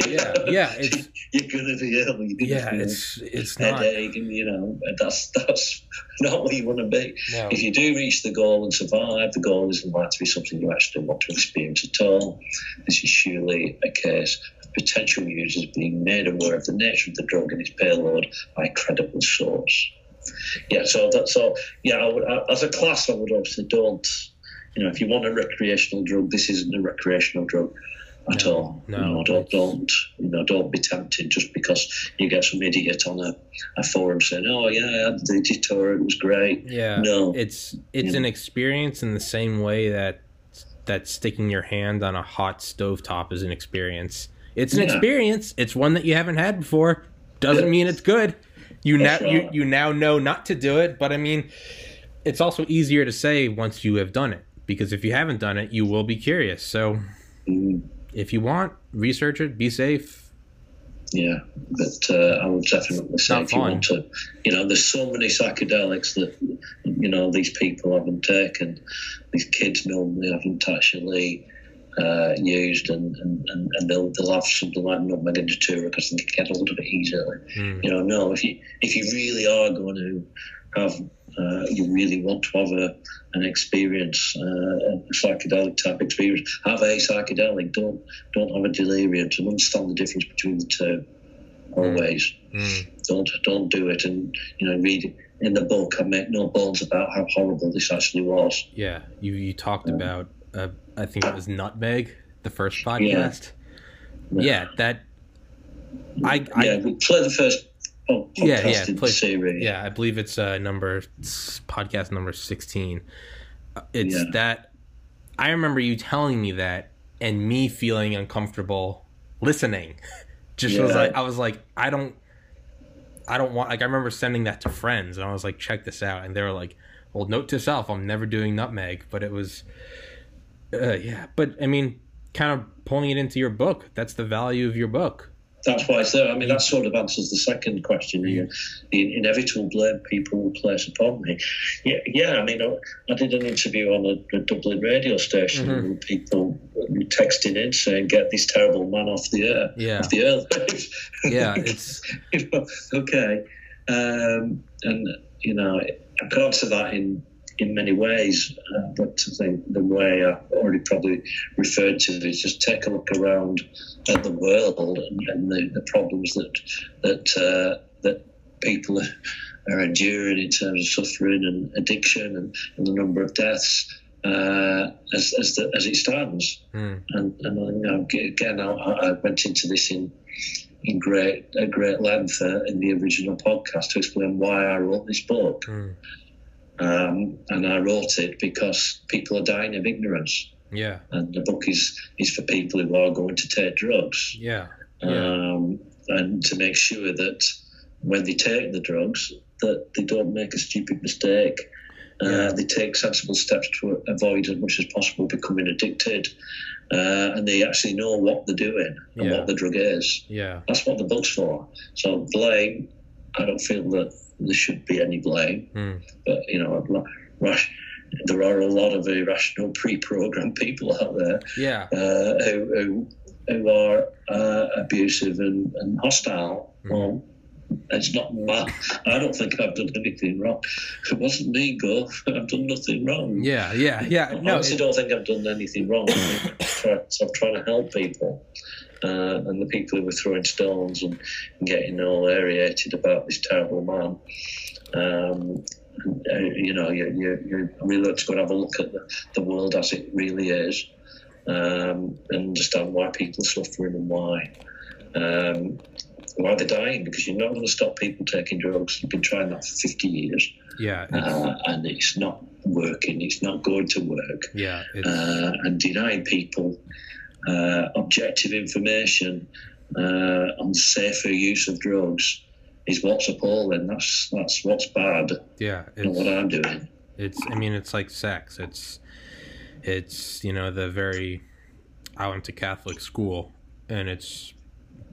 Yeah, yeah, <laughs> it's you're gonna be ill. You're gonna yeah, feel it's it's not. and you know that's that's not what you want to be. No. If you do reach the goal and survive, the goal isn't likely to be something you actually want to experience at all. This is surely a case of potential users being made aware of the nature of the drug and its payload by a credible source. Yeah, so that's so. Yeah, I would, I, as a class, I would obviously don't. You know, if you want a recreational drug, this isn't a recreational drug at No, all. no, you know, don't don't you know don't be tempted just because you get some idiot on a, a forum saying, "Oh yeah, I had the datura, it was great." Yeah, No. it's it's an experience in the same way that that sticking your hand on a hot stovetop is an experience. It's an Yeah. experience. It's one that you haven't had before. Doesn't Yeah. mean it's good. You now That's you, you now know not to do it, but I mean, it's also easier to say once you have done it because if you haven't done it, you will be curious. So Mm, if you want, research it. Be safe. yeah, but uh, I would definitely say Not if you want to, you know, there's so many psychedelics that you know these people haven't taken. These kids normally haven't actually. Uh, used and, and, and, and they'll, they'll have something like nutmeg and datura because they can get hold of it easily. Mm. you know, no, if you if you really are going to have, uh, you really want to have a, an experience, uh, a psychedelic type experience, have a psychedelic. Don't don't have a delirium. To understand the difference between the two, always Mm. don't don't do it. And you know, read in the book. I make no bones about how horrible this actually was. Yeah, you you talked about uh, I think it was nutmeg, the first podcast. Yeah, that I I yeah, we play the first podcast Yeah, yeah, play- series. yeah, I believe it's uh number podcast number 16. Uh, It's Yeah. that I remember you telling me that and me feeling uncomfortable listening. <laughs> Just was like I was like I don't I don't want like I remember sending that to friends and I was like check this out and they were like well note to self I'm never doing nutmeg but it was uh, yeah but I mean kind of pulling it into your book that's the value of your book That's why it's there. I mean, that sort of answers the second question. The, the inevitable blame people will place upon me. Yeah, yeah. I mean, I, did an interview on a, a Dublin radio station Mhm. with people texting in saying, "Get this terrible man off the air, yeah off the earth." <laughs> yeah it's <laughs> You know, okay, um, and you know, I could answer that in in many ways, uh, but I think the way I already probably referred to is just take a look around at the world and, and the, the problems that that uh, that people <laughs> are enduring in terms of suffering and addiction and, and the number of deaths uh, as as, the, as it stands. mm, And, and you know, again, I, I went into this in in great a great length uh, in the original podcast to explain why I wrote this book. mm, Um, and I wrote it because people are dying of ignorance, yeah and the book is is for people who are going to take drugs, yeah Yeah. um, and to make sure that when they take the drugs, that they don't make a stupid mistake. Uh, Yeah. They take sensible steps to avoid as much as possible becoming addicted, uh, and they actually know what they're doing and Yeah. what the drug is. yeah That's what the book's for. So blame, I don't feel that there should be any blame. mm, But you know, ra- rash- there are a lot of irrational, pre-programmed people out there yeah uh, who, who who are uh, abusive and, and hostile. Mhm. Well, it's not my. I don't think I've done anything wrong. It wasn't me, Go. I've done nothing wrong. yeah yeah yeah I no honestly it- don't think I've done anything wrong. I'm so I'm trying to help people. Uh, and the people who were throwing stones and, and getting all aerated about this terrible man, um, uh, you know, you, you, you really have to go and have a look at the, the world as it really is um, and understand why people are suffering and why. Um, why they're dying because you're not going to stop people taking drugs. You've been trying that for 50 years. Yeah. Uh, and it's not working. It's not going to work. Yeah. Uh, and denying people uh, objective information uh, on safer use of drugs is what's appalling. That's that's what's bad. Yeah. Not what I'm doing. It's. I mean, it's like sex. It's. It's you know the very. I went to Catholic school, and it's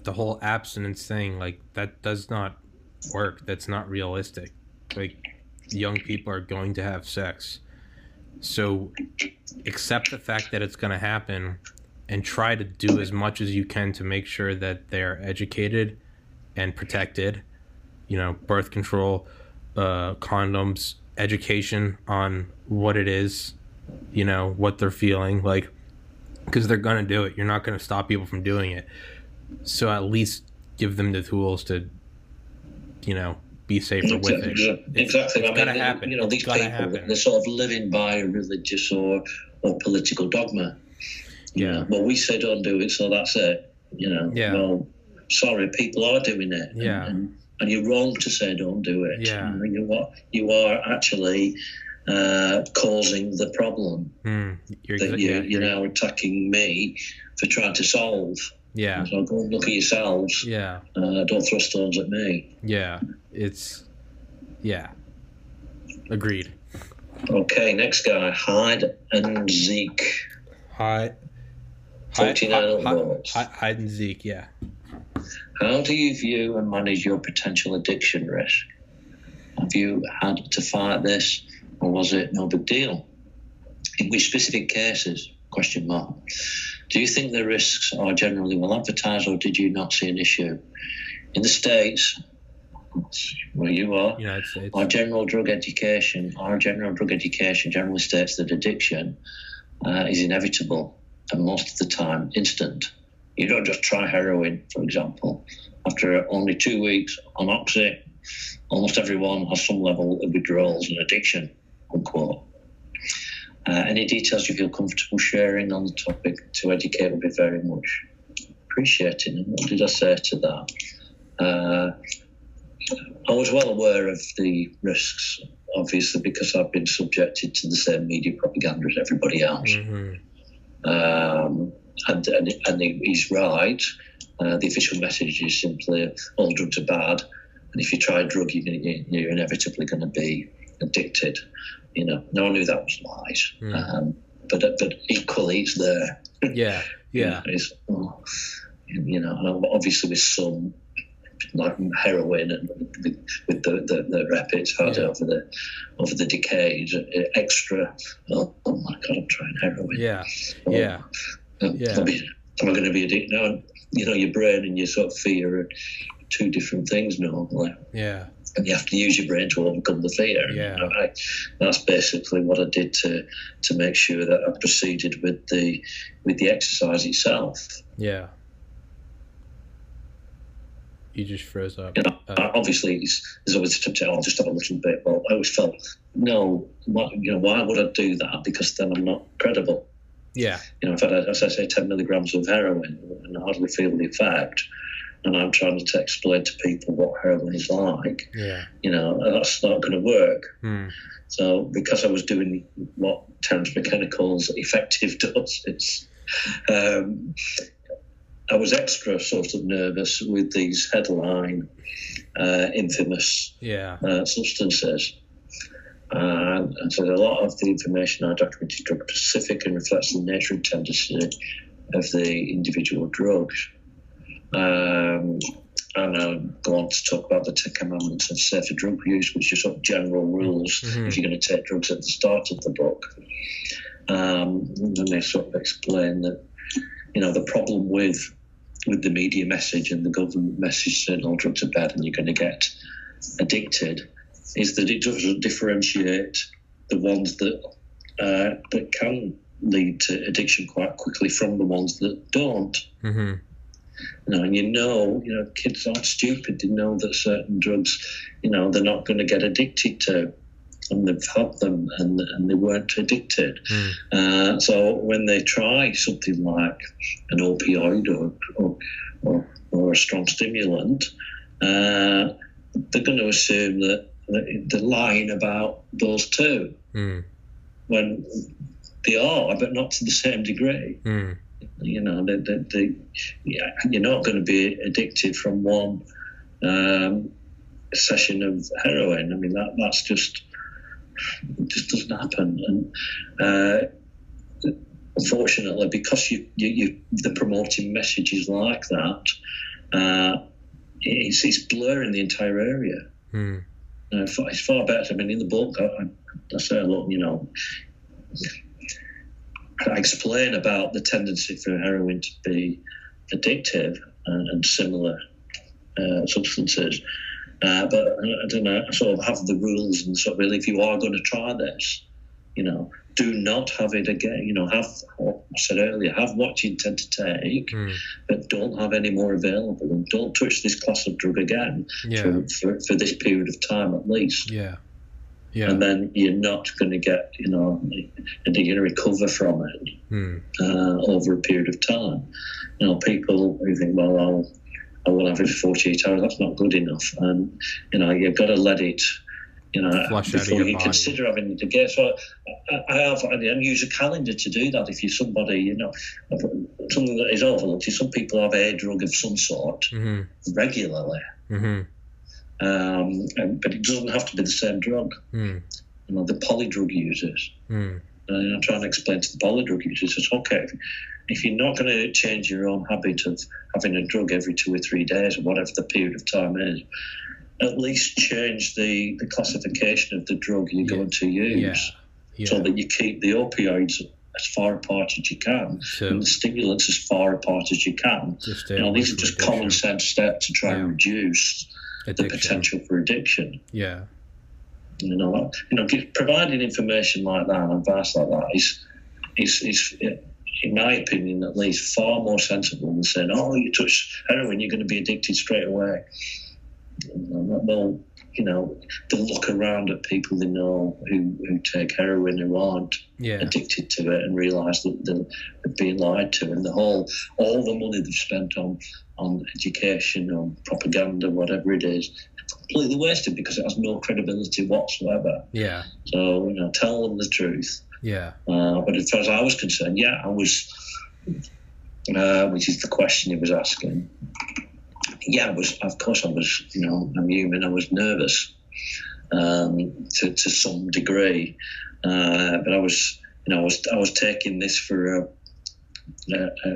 the whole abstinence thing. Like that does not work. That's not realistic. Like young people are going to have sex. So accept the fact that it's going to happen and try to do as much as you can to make sure that they're educated and protected. You know, birth control, uh, condoms, education on what it is, you know, what they're feeling. Like, because they're going to do it. You're not going to stop people from doing it. So at least give them the tools to, you know, be safer with it. Exactly. exactly. It's I gotta mean, happen. You know, these people, happen. they're sort of living by religious or, or political dogma. You Yeah. know, well, we say don't do it, so that's it. You know, Yeah. well, sorry, people are doing it. And- Yeah. And, and you're wrong to say don't do it. Yeah. You, know, you are, you are actually uh, causing the problem Hmm. You're, that exa- you, yeah, you're you're- now attacking me for trying to solve. yeah, So go and look at yourselves. yeah, Uh, don't throw stones at me. yeah. It's yeah. Agreed. Okay, next guy, Hyde and Zeke. Hide, 49 hide, votes. hide, hide and. Yeah. How do you view and manage your potential addiction risk? Have you had to fight this, or was it no big deal? In which specific cases? Question mark. Do you think the risks are generally well advertised, or did you not see an issue? In the states, where you are, United our general drug education, our general drug education generally states that addiction uh, is inevitable and most of the time instant. You don't just try heroin, for example. After only two weeks on Oxy, almost everyone has some level of withdrawals and addiction, unquote. Uh, any details you feel comfortable sharing on the topic to educate would be very much appreciated. And what did I say to that? Uh, I was well aware of the risks, obviously, because I've been subjected to the same media propaganda as everybody else. hmm Um, and, and, and he's right. Uh, the official message is simply all drugs are bad, and if you try a drug, you're, gonna, you're inevitably going to be addicted. You know, no one knew that was lies, Mm. um, but but equally, it's there. Yeah. <laughs> Yeah. It's, oh, you know, obviously with some like heroin and with, with the, the, the rapids had Yeah. over the over the decades, uh, extra. Oh, oh my god, I'm trying heroin. Yeah. Oh, Yeah. uh, Yeah. I'm, I going to be addicted? No, you know, your brain and your sort of fear are two different things normally. Yeah. And you have to use your brain to overcome the fear. Yeah. Know, I, that's basically what I did to to make sure that I proceeded with the with the exercise itself. Yeah. You just froze up. You know, Uh, obviously, there's always a temptation. I'll just have a little bit. Well, I always felt, no, what, you know, why would I do that? Because then I'm not credible. Yeah. You know, if I as I say, 10 milligrams of heroin and I hardly feel the effect, and I'm trying to explain to people what heroin is like, Yeah. you know, that's not going to work. Hmm. So, because I was doing what Terence McKenna calls effective doses, um, I was extra sort of nervous with these headline uh, infamous Yeah. uh, substances. And, and so a lot of the information I documented drug specific and reflects the nature and tendency of the individual drugs. Um, and I'll go on to talk about the Ten Commandments of safer drug use, which are sort of general rules Mhm. if you're going to take drugs at the start of the book. Um, and they sort of explain that, you know, the problem with with the media message and the government message saying all drugs are bad and you're going to get addicted is that it doesn't differentiate the ones that uh, that can lead to addiction quite quickly from the ones that don't. hmm You know, and you know, you know, kids aren't stupid. They know that certain drugs, you know, they're not going to get addicted to, and they've had them and and they weren't addicted. Mm. Uh, so when they try something like an opioid or or, or, or or a strong stimulant, uh, they're going to assume that, that they're lying about those two Mm. when they are, but not to the same degree. Mm. You know, they, they, they, yeah, you're not going to be addicted from one um, session of heroin. I mean, that that's just it just doesn't happen. And uh, unfortunately, because you, you, you the promoting messages like that, uh, it's, it's blurring the entire area. Mm. Uh, it's far better. I mean, in the book, I, I say, look, you know, I explain about the tendency for heroin to be addictive and, and similar uh, substances. Uh, but I don't know, sort of have the rules and sort of really, if you are going to try this, you know, do not have it again. You know, have what I said earlier, have what you intend to take, Mm. but don't have any more available, and don't touch this class of drug again Yeah. for, for, for this period of time at least Yeah. Yeah. and then you're not going to get, you know, and you're going to recover from it Mm. uh, over a period of time. You know, people who think, well, I'll, will have it for 48 hours, that's not good enough. And, you know, you've got to let it, you know, Flush before you body. consider having it again. So I, I have, I use a calendar to do that if you're somebody, you know, something that is overlooked is some people have a drug of some sort hmm regularly. hmm Um, and, but it doesn't have to be the same drug. Mm. You know, the polydrug users. Mm. And I'm trying to explain to the polydrug users, it's okay. If, you're not going to change your own habit of having a drug every two or three days, or whatever the period of time is, at least change the, the classification of the drug you're Yeah. going to use Yeah. so that you keep the opioids as far apart as you can So and the stimulants as far apart as you can. just You know, these are just addiction. common sense steps to try and Yeah. reduce the potential for addiction. Yeah. You know, you know, providing information like that and advice like that is, is, is, in my opinion, at least, far more sensible than saying, "Oh, you touch heroin, you're going to be addicted straight away." Well, you know, they look around at people they know who, who take heroin who aren't Yeah. addicted to it and realise that they're, being lied to, and the whole all the money they've spent on on education, on propaganda, whatever it is, completely wasted because it has no credibility whatsoever. Yeah. So you know, tell them the truth. Yeah. Uh, but as far as I was concerned, yeah, I was, uh, which is the question he was asking. Yeah, I was. Of course, I was. You know, I'm human. I was nervous um, to to some degree, uh, but I was. You know, I was. I was taking this for a. a, a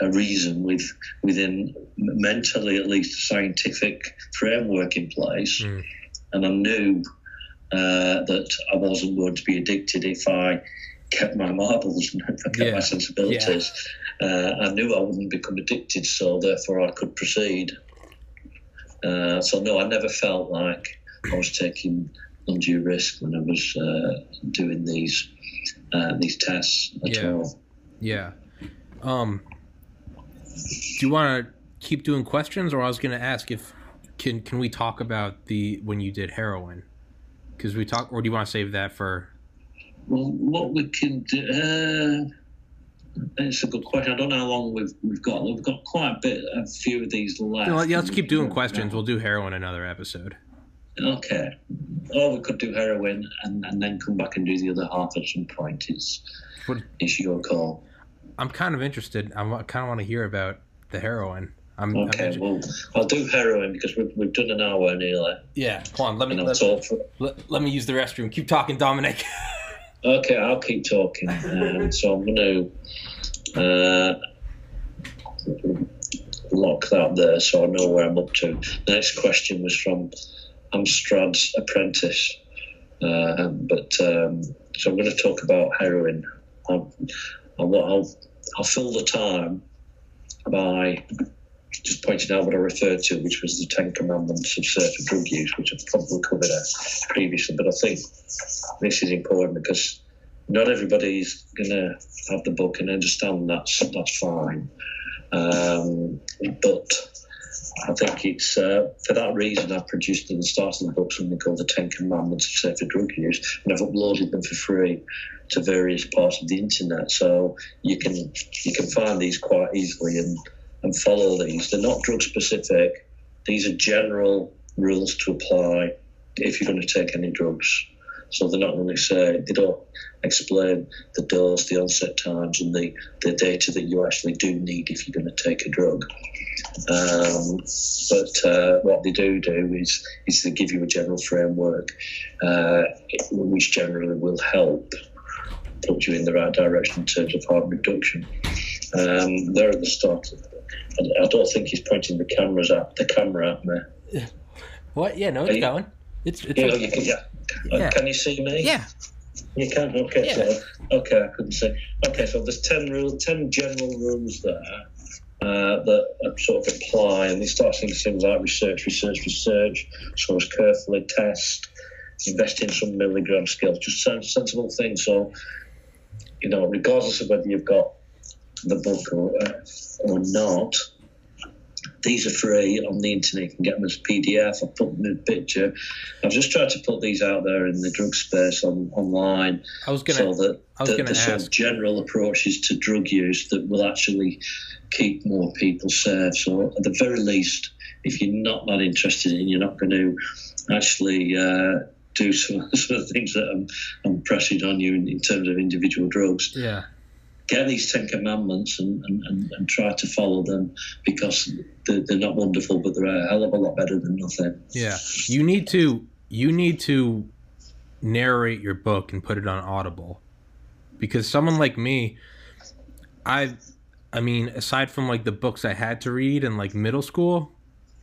a reason with within mentally at least a scientific framework in place Mm. and I knew uh, that I wasn't going to be addicted if I kept my marbles and if <laughs> I kept Yeah. my sensibilities. Uh, I knew I wouldn't become addicted, so therefore I could proceed. Uh, so no, I never felt like I was taking undue risk when I was uh, doing these uh, these tests at Yeah. all. Yeah. Um. Do you want to keep doing questions, or I was going to ask if can can we talk about the when you did heroin? Because we talk, or do you want to save that for? Well, what we can do. Uh, it's a good question. I don't know how long we've we've got. We've got quite a bit, a few of these left. No, yeah, let's keep doing questions. We'll do heroin another episode. Okay. Or we could do heroin and, and then come back and do the other half at some point. It's, What- it's your call. I'm kind of interested. I kind of want to hear about the heroin. I'm, I'm Okay, well, I'll do heroin because we've, we've done an hour nearly. yeah. Hold on. Let me let, let, let me use the restroom. Keep talking, Dominic. <laughs> Okay, I'll keep talking. Um, so I'm going to uh, lock that there so I know where I'm up to. The next question was from Amstrad's apprentice. Uh, but um, so I'm going to talk about heroin. I'll, I'll, I'll, I'll fill the time by just pointing out what I referred to, which was the Ten Commandments of safer drug use, which I've probably covered previously. But I think this is important because not everybody's going to have the book and understand that's that's fine. Um, but I think it's uh, for that reason I've produced at the start of the book something called the Ten Commandments of Safer Drug Use, and I've uploaded them for free to various parts of the internet. So you can you can find these quite easily and and follow these. They're not drug specific. These are general rules to apply if you're going to take any drugs. So they're not to say they don't explain the dose, the onset times, and the, the data that you actually do need if you're going to take a drug. Um, but uh, what they do do is is they give you a general framework, uh, which generally will help put you in the right direction in terms of harm reduction. Um, they're at the start. I, I don't think he's pointing the cameras at the camera at me. What? Yeah, no, it's going. It's, it's You know, like- you can, yeah. Yeah. Can you see me? yeah. You can. Okay. Yeah. So, okay, I couldn't see. Okay, so there's ten rules, ten general rules there uh, that uh, sort of apply, and they start saying things like research, research, research. So as carefully test, invest in some milligram scales, just sens- sensible things. So you know, regardless of whether you've got the book or uh, or not. These are free on the internet. You can get them as PDF. I've put them in a picture. I've just tried to put these out there in the drug space on, online I was gonna. so that I was the, gonna sort of general approaches to drug use that will actually keep more people safe. So at the very least, if you're not that interested in, you're not going to actually uh, do <laughs> some, some of the things that I'm, I'm pressing on you in, in terms of individual drugs. yeah. Get these Ten Commandments and, and, and, and try to follow them because they're, they're not wonderful, but they're a hell of a lot better than nothing. Yeah. You need to. You need to narrate your book and put it on Audible, because someone like me, I, I mean, aside from like the books I had to read in like middle school,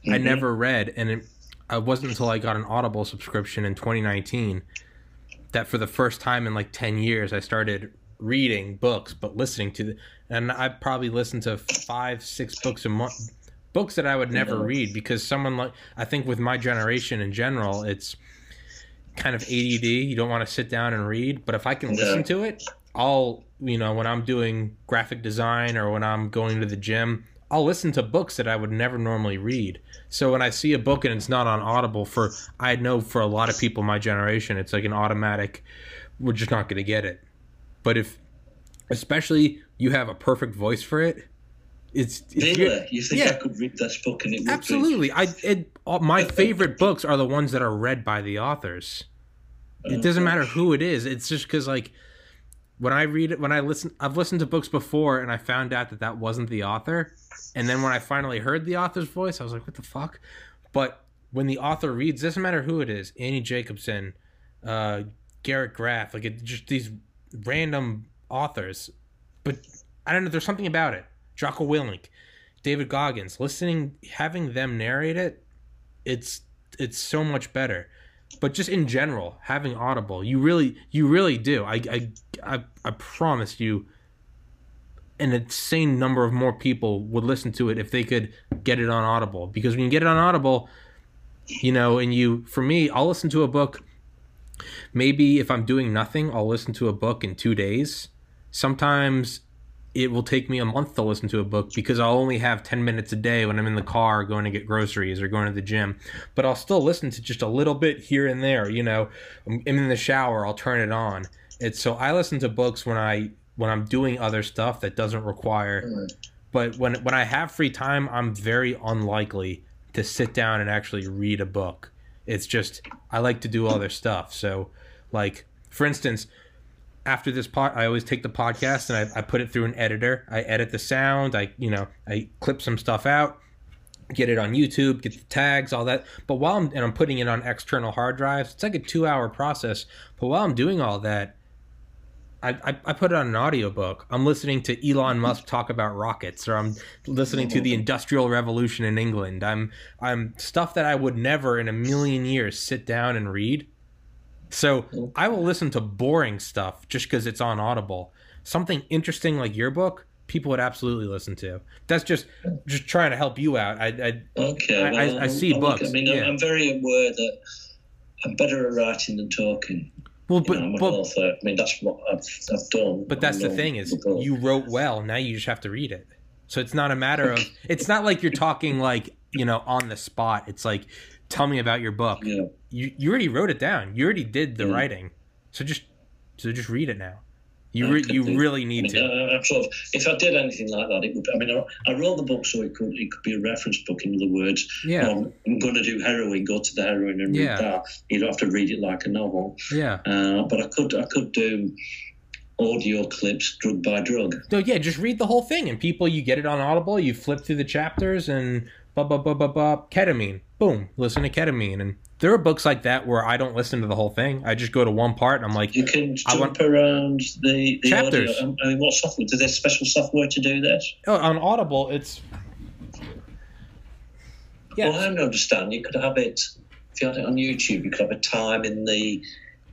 I Mhm. never read, and it, it wasn't until I got an Audible subscription in 2019 that for the first time in like 10 years I started reading books, but listening to the, and I probably listened to five, six books a month, books that I would never read because someone like I think with my generation in general, it's kind of ADD. You don't want to sit down and read, but if I can Yeah. listen to it, I'll you know when I'm doing graphic design or when I'm going to the gym, I'll listen to books that I would never normally read. So when I see a book and it's not on Audible, for I know for a lot of people my generation, it's like an automatic. We're just not going to get it. But if, especially, you have a perfect voice for it, it's, it's Really? You think yeah. I could read this book and it would be absolutely. I it, all, my favorite books are the ones that are read by the authors. It doesn't matter who it is. It's just because like when I read it, when I listen, I've listened to books before, and I found out that that wasn't the author. And then when I finally heard the author's voice, I was like, "What the fuck?" But when the author reads, doesn't matter who it is, Annie Jacobsen, uh, Garrett Graff, like it, just these random authors. But I don't know. There's something about it. Jocko Willink, David Goggins. Listening, having them narrate it, it's it's so much better but just in general having audible you really you really do i i i, I promise you an insane number of more people would listen to it if they could get it on audible because when you get it on audible you know and you for me i'll listen to a book maybe if i'm doing nothing i'll listen to a book in two days sometimes it will take me a month to listen to a book because I'll only have 10 minutes a day when I'm in the car going to get groceries or going to the gym. But I'll still listen to just a little bit here and there, you know. I'm in the shower, I'll turn it on. It's so I listen to books when I when I'm doing other stuff that doesn't require but when when I have free time, I'm very unlikely to sit down and actually read a book. It's just I like to do other stuff. So, like for instance, after this pod, I always take the podcast and I, I put it through an editor. I edit the sound. I you know I clip some stuff out, get it on YouTube, get the tags, all that. But while I'm and I'm putting it on external hard drives, it's like a two hour process. But while I'm doing all that, I, I, I put it on an audiobook. I'm listening to Elon mm-hmm. Musk talk about rockets, or I'm listening to the mm-hmm. Industrial Revolution in England. I'm I'm stuff that I would never in a million years sit down and read. So I will listen to boring stuff just because it's on Audible. Something interesting like your book, people would absolutely listen to. That's just just trying to help you out. I, I Okay. I- I- well, I see I'm- books, I mean, yeah. I'm very aware that I'm better at writing than talking. Well, but know, but author. I mean, that's what I've, I've done. But that's the thing is you wrote well. Now you just have to read it. So it's not a matter of it's not like you're talking like, you know, on the spot. It's like tell me about your book. Yeah. You you already wrote it down. You already did the Yeah. writing. So just so just read it now. You re- you do- really I need mean, to. uh, I'm sort of, if I did anything like that, it would. I mean, I, I wrote the book so it could it could be a reference book. In other words, Yeah. um, I'm going to do heroin. Go to the heroin and Yeah. read that. You don't have to read it like a novel. Yeah. Uh, but I could I could do audio clips, drug by drug. No, yeah, just read the whole thing, and people, you get it on Audible, you flip through the chapters, and blah blah blah blah blah. Ketamine, boom, listen to ketamine, and there are books like that where I don't listen to the whole thing. I just go to one part, and I'm like, You can jump around the, the Chapters. audio. I mean, what software? Do they have special software to do this? oh, on Audible, it's yeah, Well, I don't understand. You could have it if you had it on YouTube. You could have a time in the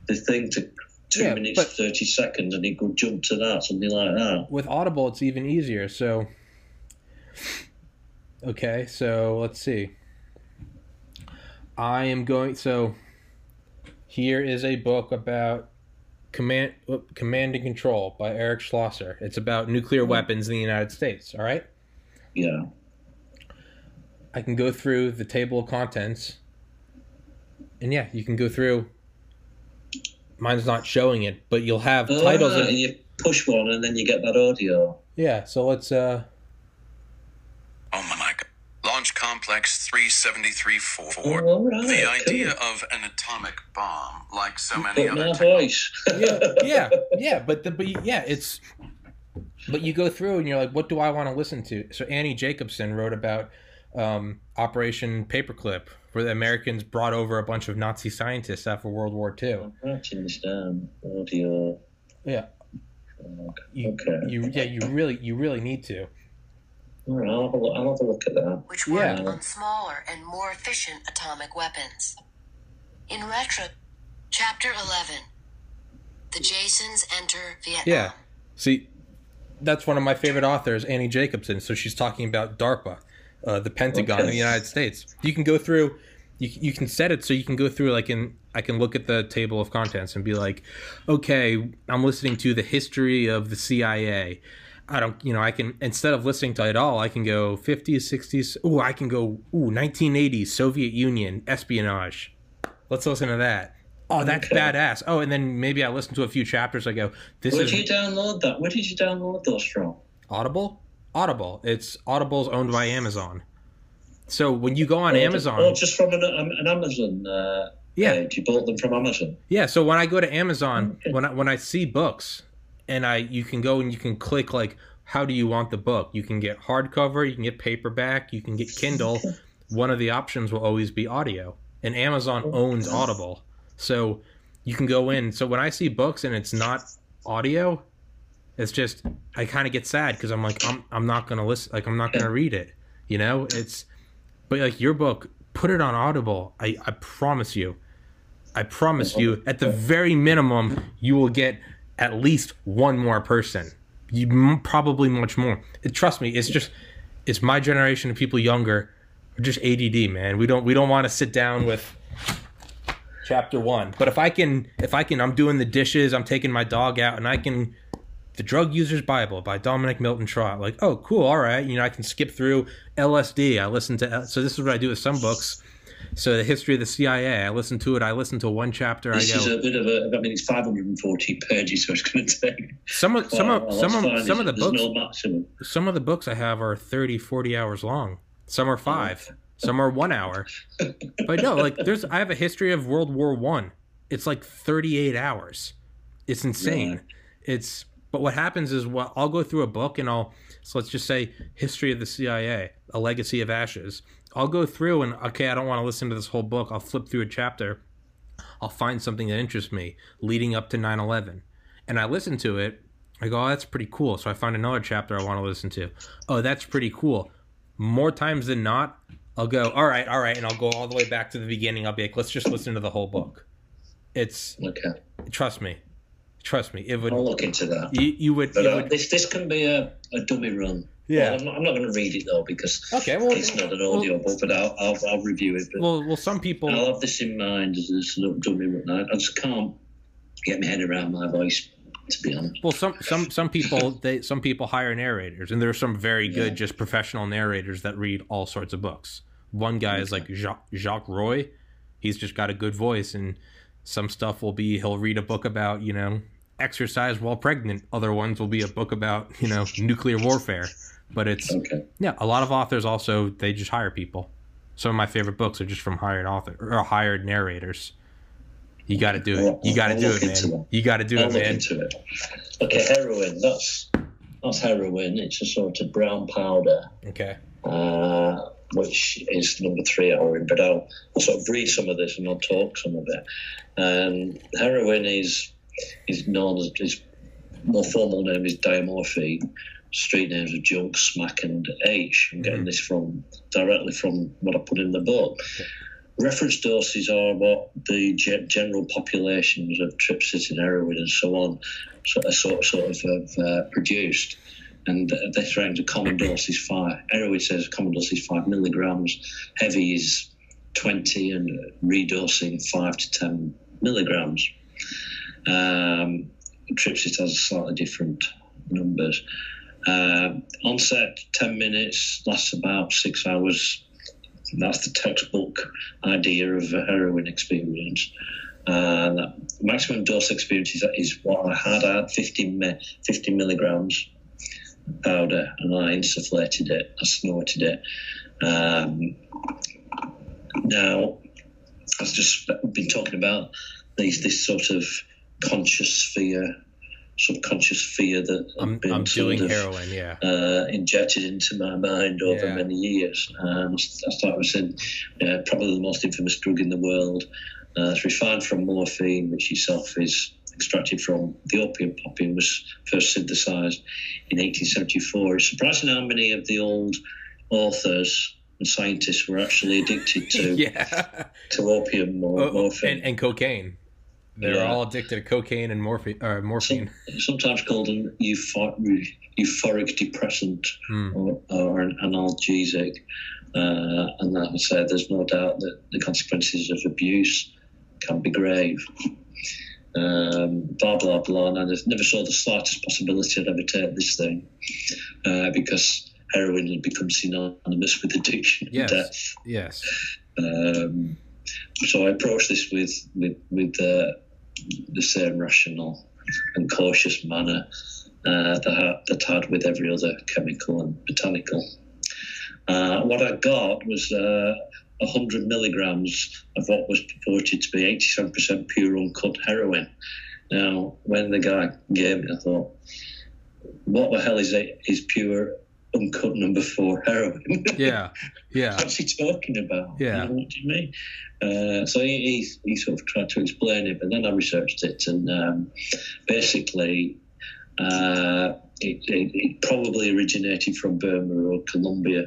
the thing to two Yeah, minutes but- thirty seconds, and it could jump to that, something like that. with Audible, it's even easier. So, okay, so let's see. I am going. So, here is a book about command, uh, command and control by Eric Schlosser. It's about nuclear weapons in the United States. All right, Yeah. I can go through the table of contents, and yeah, you can go through. Mine's not showing it, but you'll have Oh, titles. and you push one, and then you get that audio. yeah, so let's. uh Oh my god. Launch Complex 37344. Oh, all right, the cool. idea of an atomic bomb, like so many But other my technologies. voice. yeah, yeah, <laughs> yeah. But the but yeah, it's. But you go through and you're like, what do I want to listen to? So Annie Jacobsen wrote about um, Operation Paperclip, where the Americans brought over a bunch of Nazi scientists after World War II. I'm writing this down. Audio. Yeah, you, Okay. you yeah, you really you really need to. All right, I'll have a look, I'll have a look at that. which Yeah. on smaller and more efficient atomic weapons. In retro, Chapter 11 The Jasons Enter Vietnam. Yeah. See, that's one of my favorite authors, Annie Jacobsen. So she's talking about DARPA, uh, the Pentagon in the United States. You can go through, you, you can set it so you can go through like in. I can look at the table of contents and be like, okay, I'm listening to the history of the CIA. I don't, you know, I can instead of listening to it all, I can go 50s, 60s. Ooh, I can go ooh 1980s Soviet Union espionage. Let's listen to that. Oh, that's Okay. badass. Oh, and then maybe I listen to a few chapters. I go, this Where is did you download that? Where did you download those from? Audible? Audible. It's Audible's owned by Amazon. So when you go on Oh, Amazon, Oh, just from an, um, an Amazon. Uh, yeah, page. You bought them from Amazon. yeah. So when I go to Amazon, Okay. when I when I see books, and I you can go and you can click like how do you want the book? You can get hardcover, you can get paperback, you can get Kindle. <laughs> One of the options will always be audio, and Amazon oh, owns Audible, so you can go in. So when I see books and it's not audio, it's just I kind of get sad because I'm like I'm I'm not gonna listen, like I'm not gonna read it. You know, it's but like your book, put it on Audible. I I promise you, I promise oh, you, at the very minimum, you will get at least one more person. You probably much more. It, trust me, it's just it's my generation of people younger. We're just ADD, man. We don't we don't want to sit down with chapter one. But if I can, if I can, I'm doing the dishes. I'm taking my dog out, and I can. The Drug User's Bible by Dominic Milton Trott. Like, oh, cool. All right. You know, I can skip through LSD. I listen to. So this is what I do with some books. So the history of the CIA. I listen to it. I listen to one chapter. This I is a bit of a. I mean, it's 540 pages, so it's going <laughs> to take. Some of some of some of some of the books. no maximum. Some of the books I have are 30, 40 hours long. Some are oh. five. Some are one hour. But no, like there's I have a history of World War One. It's like 38 hours. It's insane. Right. It's but what happens is what I'll go through a book and I'll so let's just say history of the CIA, a legacy of ashes. I'll go through and okay, I don't want to listen to this whole book. I'll flip through a chapter. I'll find something that interests me leading up to 9/11. And I listen to it. I go, "Oh, that's pretty cool." So I find another chapter I want to listen to. Oh, that's pretty cool. More times than not, I'll go, "All right, all right," and I'll go all the way back to the beginning. I'll be like, "Let's just listen to the whole book." It's Okay, trust me, trust me. It would I'll look into that. you, you would But you uh, would this this can be a, a dummy run. Yeah. Well, I'm not, not going to read it though because okay. Well, it's not an audio book, but I'll, I'll, I'll review it. But well, well, some people. I'll have this in mind as this little dummy run. I, I just can't get my head around my voice, to be honest. Well, some some some people <laughs> they some people hire narrators, and there are some very good, Yeah. just professional narrators that read all sorts of books. One guy is like Jacques, Jacques Roy. He's just got a good voice, and some stuff will be he'll read a book about you know exercise while pregnant. Other ones will be a book about you know nuclear warfare. But it's Okay. yeah, a lot of authors also they just hire people. Some of my favorite books are just from hired author or hired narrators. You got to do it. You got to do it, man. You got to do I'll it, man. into it. Okay, heroin. That's that's heroin. It's a sort of brown powder, Okay. uh, which is number three heroin. But I'll, I'll sort of read some of this and I'll talk some of it. Um, heroin is is known as its more formal name is diamorphine. Street names of junk, smack, and H. I'm getting this from directly from what I put in the book. Reference doses are what the ge- general populations of Tripsit, Erowid, and so on sort, sort of have uh, produced. And this range, of common dose is five. Erowid says common dose is five milligrams. Heavy is 20, and redosing five to 10 milligrams. Um, Tripsit has slightly different numbers. Um onset 10 minutes, lasts about six hours. That's the textbook idea of a heroin experience. Uh, that maximum dose experience is, is what I had. Had 50, 50 milligrams powder and I insufflated it, I snorted it. Um, now, I've just been talking about these this sort of conscious fear, subconscious fear that I'm, been I'm doing of, heroin. Yeah. uh, injected into my mind over Yeah. many years. Um, I started with saying, uh, probably the most infamous drug in the world. Uh, it's refined from morphine, which itself is extracted from the opium poppy and was first synthesized in 1874. It's surprising how many of the old authors and scientists were actually addicted to, <laughs> yeah. to opium or Oh, morphine. and, and cocaine. They're Yeah. all addicted to cocaine and morphine. Or morphine. sometimes called an euphor- euphoric depressant Hmm. or, or an analgesic. Uh, and that would say there's no doubt that the consequences of abuse can be grave. Um, blah, blah, blah. And I never saw the slightest possibility I'd ever take this thing uh, because heroin had become synonymous with addiction Yes. and death. Yes. Um, so I approached this with with, with uh, the same rational and cautious manner uh, that, that had with every other chemical and botanical. Uh, what I got was uh, 100 milligrams of what was purported to be 87% pure uncut heroin. Now, when the guy gave it, I thought, what the hell is it? Is pure uncut number four heroin? Yeah. Yeah. <laughs> What's he talking about? Yeah. You know, what do you mean? Uh, so he, he, he sort of tried to explain it, but then I researched it, and um, basically, uh, it, it, it probably originated from Burma or Colombia,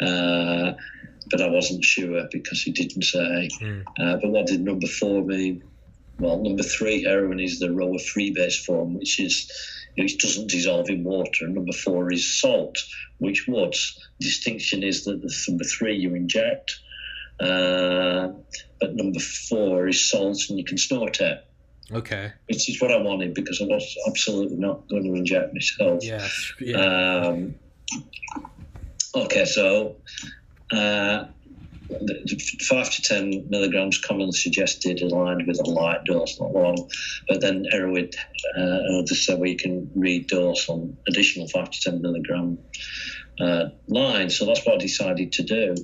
uh, but I wasn't sure because he didn't say. Uh, but what did number four mean? Well, number three, heroin is the raw freebase form, which is which doesn't dissolve in water. And number four is salt, which would. Distinction is that the number three you inject, uh, but number four is salt and you can snort it, Okay. which is what I wanted because I was absolutely not going to inject myself. Yes. Yeah. Um, okay, so uh, five to ten milligrams commonly suggested aligned with a light dose, not long. But then heroin, uh, where you can redose on additional five to ten milligram uh, lines. So that's what I decided to do.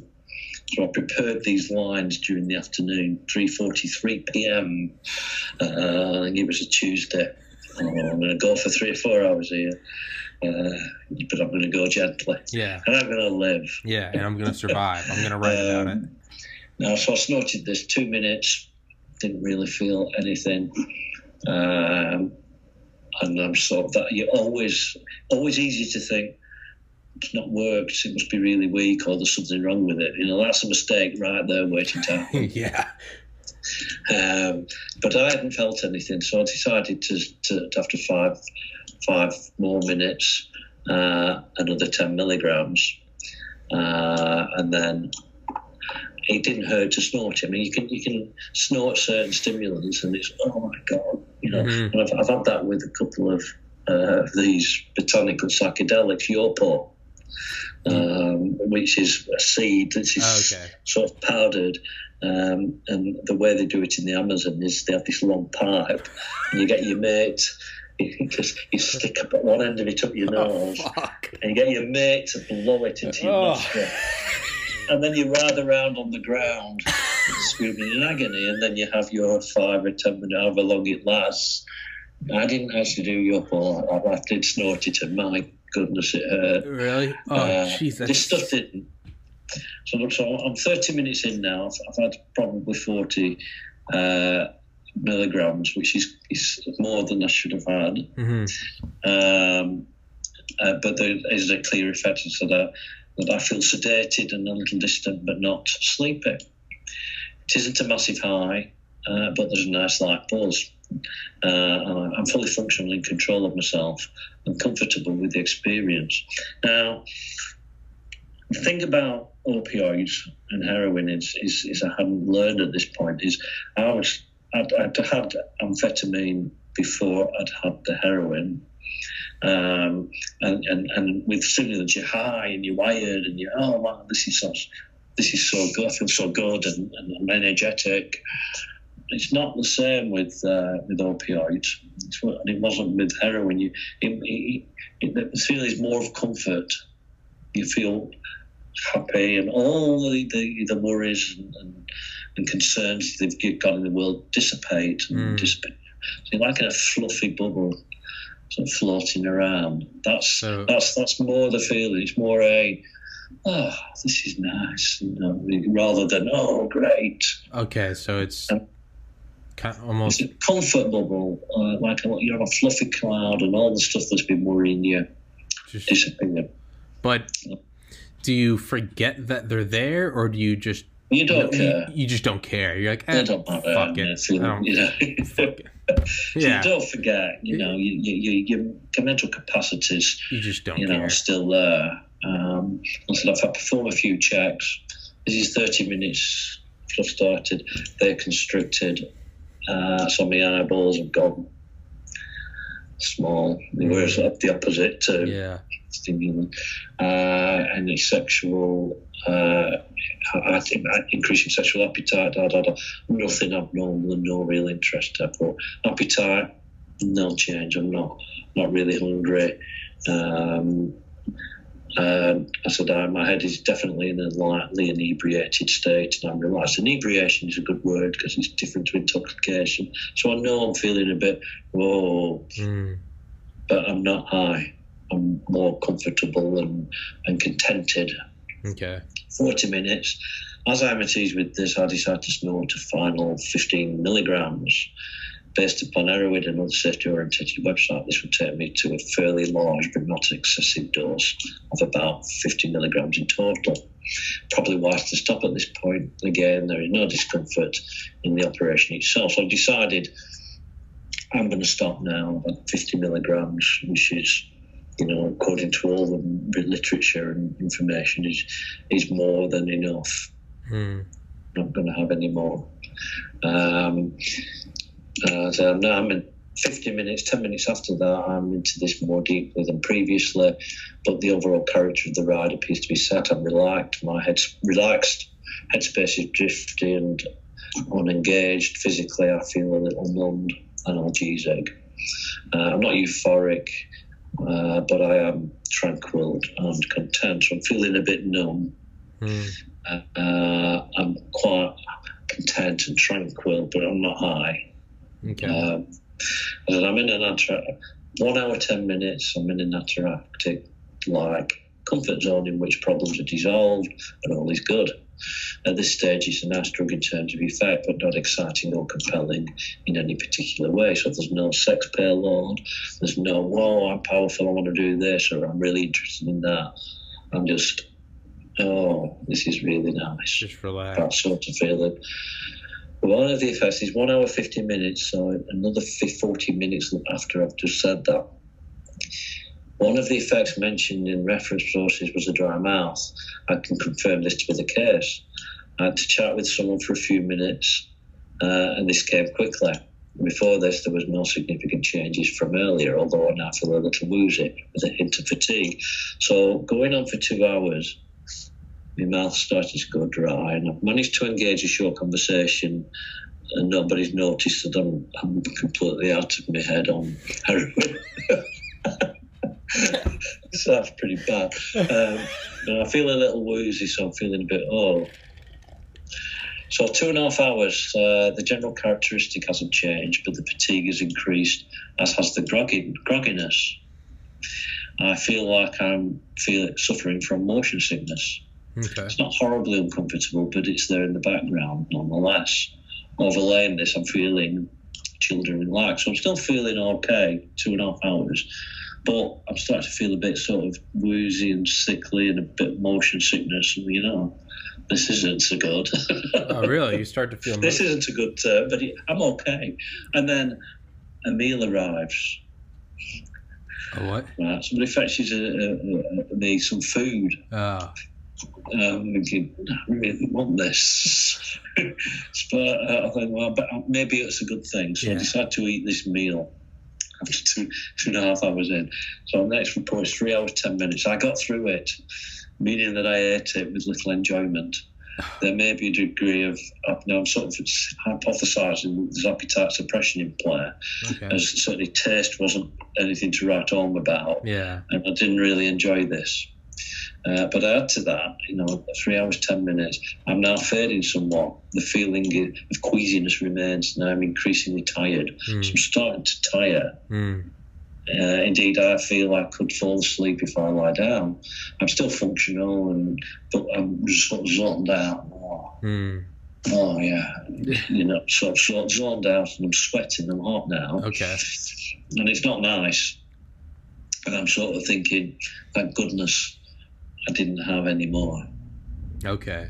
So I prepared these lines during the afternoon, 3:43 p.m. Uh, I think it was a Tuesday. Oh, I'm going to go for three or four hours here, uh, but I'm going to go gently, yeah. and I'm going to live. Yeah. And I'm gonna survive. I'm gonna write about it. Um, Now, so I snorted this two minutes, didn't really feel anything. Um, and I'm sort of that You're always, always easy to think it's not worked, it must be really weak or there's something wrong with it. You know, that's a mistake right there waiting to happen. <laughs> yeah. Um, but I hadn't felt anything, so I decided to, to, to after five five more minutes, uh, another ten milligrams, uh, and then it didn't hurt to snort. I mean, you can you can snort certain stimulants, and it's oh my god, you know. Mhm. And I've, I've had that with a couple of uh, these botanical psychedelics, Yopo. Um, which is a seed that is Oh, okay. sort of powdered Um, and the way they do it in the Amazon is they have this long pipe, and you get your mate. You just you <laughs> stick up at one end of it up your nose, Fuck. and you get your mate to blow it into your Oh. nostril. And then you ride around on the ground, screaming in agony, and then you have your five or ten minutes, however long it lasts. I didn't actually do your part. I, did snort it, and my goodness, it hurt. Really? Oh, Uh, jeez. this stuff didn't. So, so I'm 30 minutes in now. I've, I've had probably 40 uh, milligrams, which is, is more than I should have had. Mhm. Um, uh, but there is a clear effect so that, that I feel sedated and a little distant, but not sleepy. It isn't a massive high, uh, but there's a nice light buzz. Uh, I'm fully functional in control of myself and comfortable with the experience. Now, the thing about opioids and heroin is, is, is I hadn't learned at this point is I was I'd, I'd had amphetamine before I'd had the heroin. Um, and, and, and with stimulants, you're high and you're wired and you're, oh, wow, this is so, this is so good. I feel so good and, and I'm energetic. It's not the same with uh, with opioids. It's, and it wasn't with heroin. You, it, it, it, the feeling is more of comfort. You feel happy and all the, the, the worries and, and, and concerns that you've got in the world dissipate and Mm. dissipate. So you're like in a fluffy bubble sort of floating around. That's So- that's that's more the feeling. It's more a oh, this is nice, you know, rather than oh, great. Okay, so it's Um, kind of It's almost a comfort bubble, uh, like a, you're on a fluffy cloud, and all the stuff that's been worrying you just. disappear. But do you forget that they're there, or do you just You don't you, care. you just don't care? You're like, eh, don't matter. fuck it. Nothing, I don't- you know. <laughs> fuck it. So Yeah, you don't forget, you know, you, you, you, your, mental capacities, you just don't you know, care. are still there. Um, I said, I've had to perform a few checks. This is 30 minutes I've started. They're constricted. Uh, so my eyeballs have gone small. Whereas at the opposite to Yeah. stimulant. Uh, and the sexual, uh, I think increasing sexual appetite, da, da, da. nothing abnormal and no real interest. I put appetite, no change. I'm not not really hungry. Um, um, I said, uh, my head is definitely in a lightly inebriated state, and I'm relaxed. Inebriation is a good word because it's different to intoxication. So I know I'm feeling a bit, whoa, Mm. but I'm not high. I'm more comfortable and, and contented. Okay. 40 minutes. As I'm at ease with this, I decided to snort a final 15 milligrams. Based upon Erowid and other safety oriented website, this would take me to a fairly large but not excessive dose of about 50 milligrams in total. Probably wise to stop at this point. Again, there is no discomfort in the operation itself. So I've decided I'm going to stop now at 50 milligrams, which is, you know, according to all the literature and information, is is more than enough. Mm. not going to have any more. Um, uh, so now I'm in 50 minutes, 10 minutes after that, I'm into this more deeply than previously, but the overall character of the ride appears to be set. I'm relaxed, my head's relaxed, headspace is drifty and unengaged. Physically, I feel a little numbed, and analgesic. Uh, I'm not euphoric, uh, but I am tranquil and content. I'm feeling a bit numb Mm. uh, I'm quite content and tranquil, but I'm not high. Okay. Um, and I'm in an attra- one hour, 10 minutes, I'm in an attractive, like, comfort zone in which problems are dissolved and all is good. At this stage, it's a nice drug in terms of effect, but not exciting or compelling in any particular way. So there's no sex payload, there's no, whoa, I'm powerful, I want to do this, or I'm really interested in that. I'm just, oh, this is really nice just relax. that sort of feeling. One of the effects is one hour, 50 minutes, so another 40 minutes after I've just said that. One of the effects mentioned in reference sources was a dry mouth. I can confirm this to be the case. I had to chat with someone for a few minutes, uh, and this came quickly. Before this, there was no significant changes from earlier, although I now feel a little woozy with a hint of fatigue. So, going on for two hours, my mouth started to go dry, and I've managed to engage a short conversation, and nobody's noticed that I'm, I'm completely out of my head on heroin. <laughs> so <laughs> that's pretty bad. Um, and I feel a little woozy, so I'm feeling a bit oh. So two and a half hours. Uh, the general characteristic hasn't changed, but the fatigue has increased, as has the groggy, grogginess. I feel like I'm feel, suffering from motion sickness. Okay. It's not horribly uncomfortable, but it's there in the background nonetheless. Overlaying this, I'm feeling children in lag. So I'm still feeling okay, two and a half hours. But I'm starting to feel a bit sort of woozy and sickly and a bit motion sickness. And, you know, this isn't so good. <laughs> Oh, really? You start to feel. this isn't a good term, but I'm okay. And then a meal arrives. A what? Right, somebody fetches a, a, a, me some food. Oh, um, thinking, I really want this. <laughs> but uh, I think, well, but maybe it's a good thing. So Yeah. I decide to eat this meal two, two and a half hours in. So the next report is three hours, 10 minutes. I got through it, meaning that I ate it with little enjoyment. <sighs> There may be a degree of, of now I'm sort of hypothesising there's appetite suppression in play, okay. as certainly taste wasn't anything to write home about Yeah. and I didn't really enjoy this. Uh, but add to that, you know, three hours, ten minutes, I'm now fading somewhat. The feeling of queasiness remains, and I'm increasingly tired. Hmm. So I'm starting to tire. Mm. Uh, indeed, I feel I could fall asleep if I lie down. I'm still functional, and but I'm sort of zoned out. Oh, Mm. oh yeah, you know, <laughs> sort of, sort of zoned out, and I'm sweating. I'm hot now Okay. and it's not nice. And I'm sort of thinking, thank goodness I didn't have any more. Okay.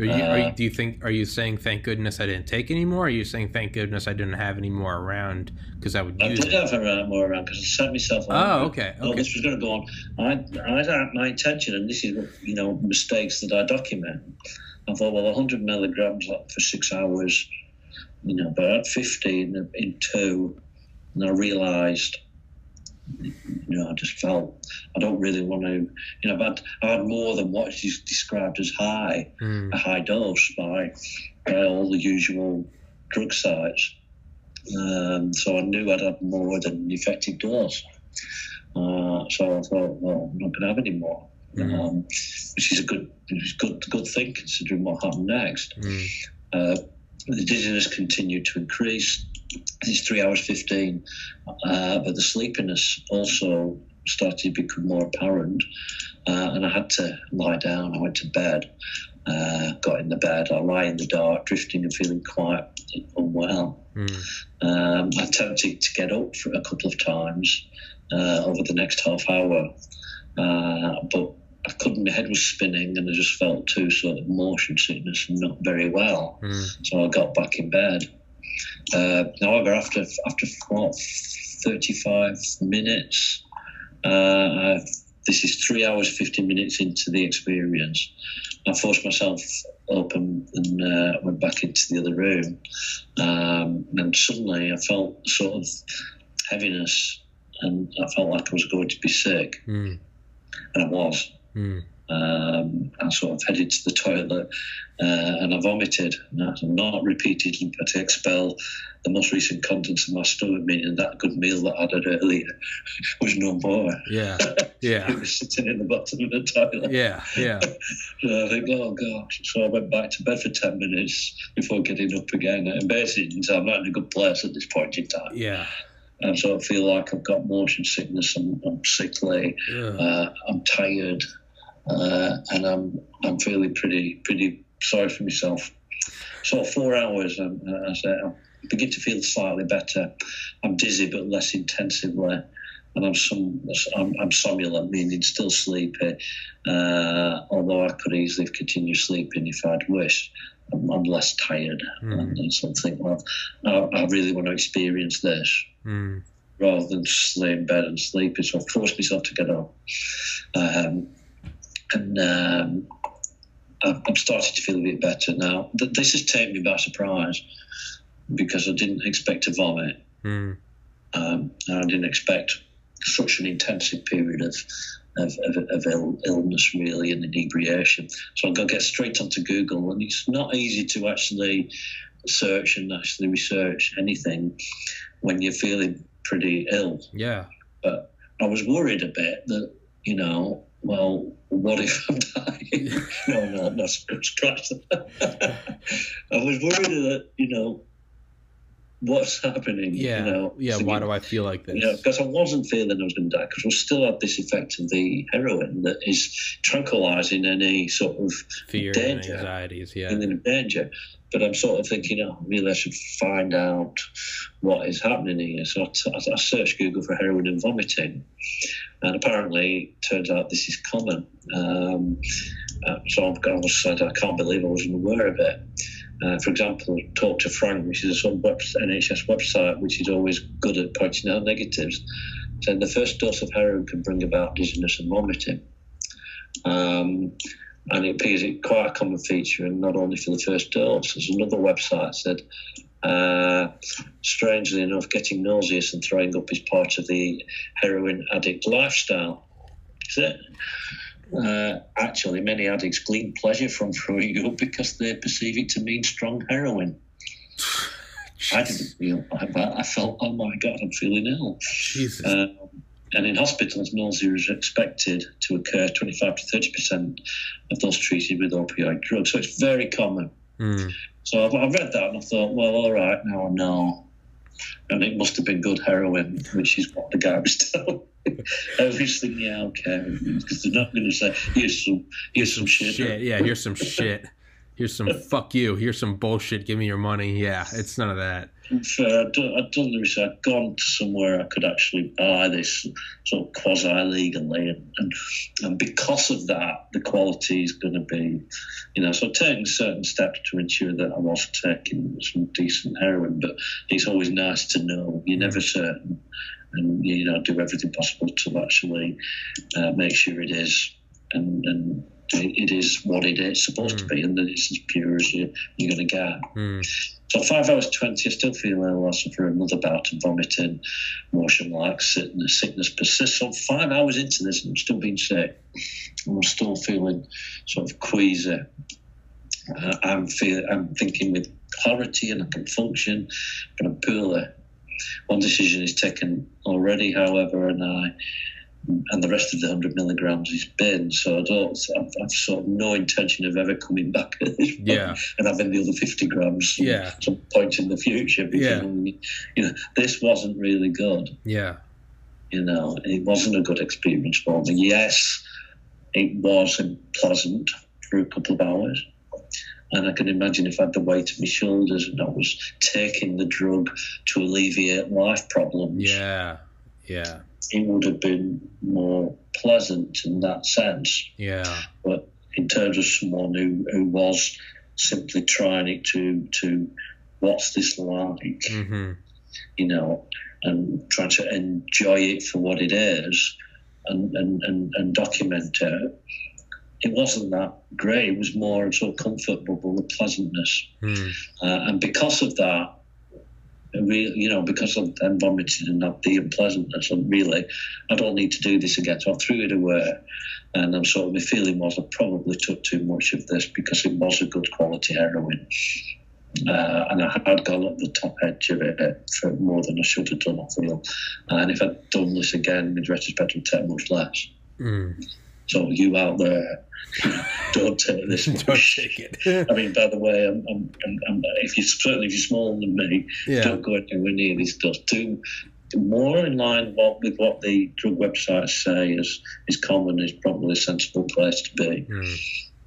Are you, are you, Uh, do you think? Are you saying thank goodness I didn't take any more? Are you saying thank goodness I didn't have any more around because I would I did it? have around more around because I set myself on. Oh, okay, Oh, okay. this was going to go on. I, I had my intention, and this is you know mistakes that I document. I thought, well, 100 milligrams for six hours, you know, but I had 50 in, in two, and I realised, you know, I just felt I don't really want to, you know, I've had, I had more than what is described as high, Mm. a high dose by, by all the usual drug sites. Um, so I knew I'd had more than an effective dose. Uh, so I thought, well, I'm not going to have any more, Mhm. um, which is a good, good, good thing considering what happened next. Mm. Uh, the dizziness continued to increase. It's three hours fifteen, uh, but the sleepiness also started to become more apparent, uh, and I had to lie down. I went to bed, uh, got in the bed. I lie in the dark, drifting and feeling quite unwell. Mm. Um, I attempted to get up for a couple of times uh, over the next half hour, uh, but I couldn't. My head was spinning, and I just felt too sort of motion sickness and not very well. Mm. So I got back in bed. Uh, however, after after what, 35 minutes, uh, this is three hours 50 minutes into the experience. I forced myself open and uh, went back into the other room, um, and suddenly I felt sort of heaviness, and I felt like I was going to be sick, Mm. and I was. Mm. Um, I sort of headed to the toilet uh, and I vomited. And I not repeatedly, but I expel the most recent contents of my stomach, meaning that good meal that I had earlier <laughs> was no more. Yeah. <laughs> Yeah. it was sitting in the bottom of the toilet. Yeah. Yeah. <laughs> So I think, oh gosh. So I went back to bed for 10 minutes before getting up again. And basically, I'm not in a good place at this point in time. Yeah. And so I feel like I've got motion sickness, I'm, I'm sickly, Ugh. uh, I'm tired, uh, and I'm I'm feeling pretty pretty sorry for myself. So four hours, and uh, I begin to feel slightly better. I'm dizzy, but less intensively, and I'm some I'm, I'm somnolent, meaning still sleepy. Uh, although I could easily have continued sleeping if I'd wished. I'm, I'm less tired, Mm. and, and so I think, well, I, I really want to experience this Mm. rather than just lay in bed and sleep. So I forced myself to get up. Um, and um, I'm starting to feel a bit better now. This has taken me by surprise because I didn't expect to vomit. Mm. Um, and I didn't expect such an intensive period of of, of, of Ill, illness, really, and inebriation. So I'm going to get straight onto Google, and it's not easy to actually search and actually research anything when you're feeling pretty ill. Yeah. But I was worried a bit that, you know, well, what if I'm dying? <laughs> no, no, no, scratch that. <laughs> I was worried that, you know, what's happening? Yeah. You know, yeah. thinking, Why do I feel like this? you know, because I wasn't feeling I was going to die because I still had this effect of the heroin that is tranquilizing any sort of Fear danger. and anxieties. Yeah. feeling of danger. But I'm sort of thinking, oh, really, I should find out what is happening here. So I, t- I searched Google for heroin and vomiting, and apparently, it turns out this is common. Um, uh, so I was said, I can't believe I wasn't aware of it. Uh, for example, Talk to Frank, which is a sort of web, NHS website, which is always good at pointing out negatives, said the first dose of heroin can bring about dizziness and vomiting. Um, and it appears it's quite a common feature, and not only for the first dose. There's another website said, uh, strangely enough, getting nauseous and throwing up is part of the heroin addict lifestyle. Is it? Uh, actually, many addicts glean pleasure from throwing up because they perceive it to mean strong heroin. I didn't feel. I, I felt, oh my god, I'm feeling ill. Jesus. Um, and in hospitals, nausea is expected to occur 25 to 30 percent of those treated with opioid drugs. So it's very common. Mm. So I, I read that and I thought, well, all right, now I know. And it must have been good heroin, which is what the guy was <laughs> telling. I yeah, okay, because they're not going to say, here's some, here's some shit. Shit. Yeah. Here's some shit. Here's some fuck you. Here's some bullshit. Give me your money. Yeah. It's none of that. I'd done, done the research. I'd gone to somewhere I could actually buy this sort of quasi legally, and, and and because of that, the quality is going to be, you know. So taking certain steps to ensure that I was taking some decent heroin, but it's always nice to know you're never certain, and you know do everything possible to actually uh, make sure it is, and and it is what it is supposed to be, and that it's as pure as you, you're going to get. Mm. So five hours twenty, I still feel ill. I suffer another bout of vomiting, motion like sickness, sickness persists. So five hours into this, I'm still being sick. I'm still feeling sort of queasy. Uh, I'm feel, I'm thinking with clarity and I can function, but I'm poorly. One decision is taken already, however, and I and the rest of the 100 milligrams is bin. So I don't, I've, I've sort of no intention of ever coming back at this point Yeah. and having the other 50 grams Yeah. some point in the future. Because, Yeah. you know, this wasn't really good. Yeah. You know, it wasn't a good experience for me. Yes, it was unpleasant for a couple of hours. And I can imagine if I had the weight of my shoulders and I was taking the drug to alleviate life problems, Yeah. Yeah. it would have been more pleasant in that sense. Yeah. But in terms of someone who, who was simply trying it to to what's this like, hmm you know, and trying to enjoy it for what it is and, and, and, and document it, it wasn't that great. It was more sort of comfort bubble, the pleasantness. Mm. Uh, and because of that, really, you know, because them vomiting and not the unpleasantness, and really, I don't need to do this again. So I threw it away. And I'm sort of, my feeling was I probably took too much of this because it was a good quality heroin. Uh, and I had gone up the top edge of it for more than I should have done, I feel. And if I'd done this again, in retrospect, it would take much less. Mm. So you out there, <laughs> don't take this. Don't much. take it. <laughs> I mean, by the way, I'm, I'm, I'm, I'm, if you're certainly if you're smaller than me, yeah. don't go anywhere near this stuff. Do more in line what, with what the drug websites say is is common is probably a sensible place to be. Mm.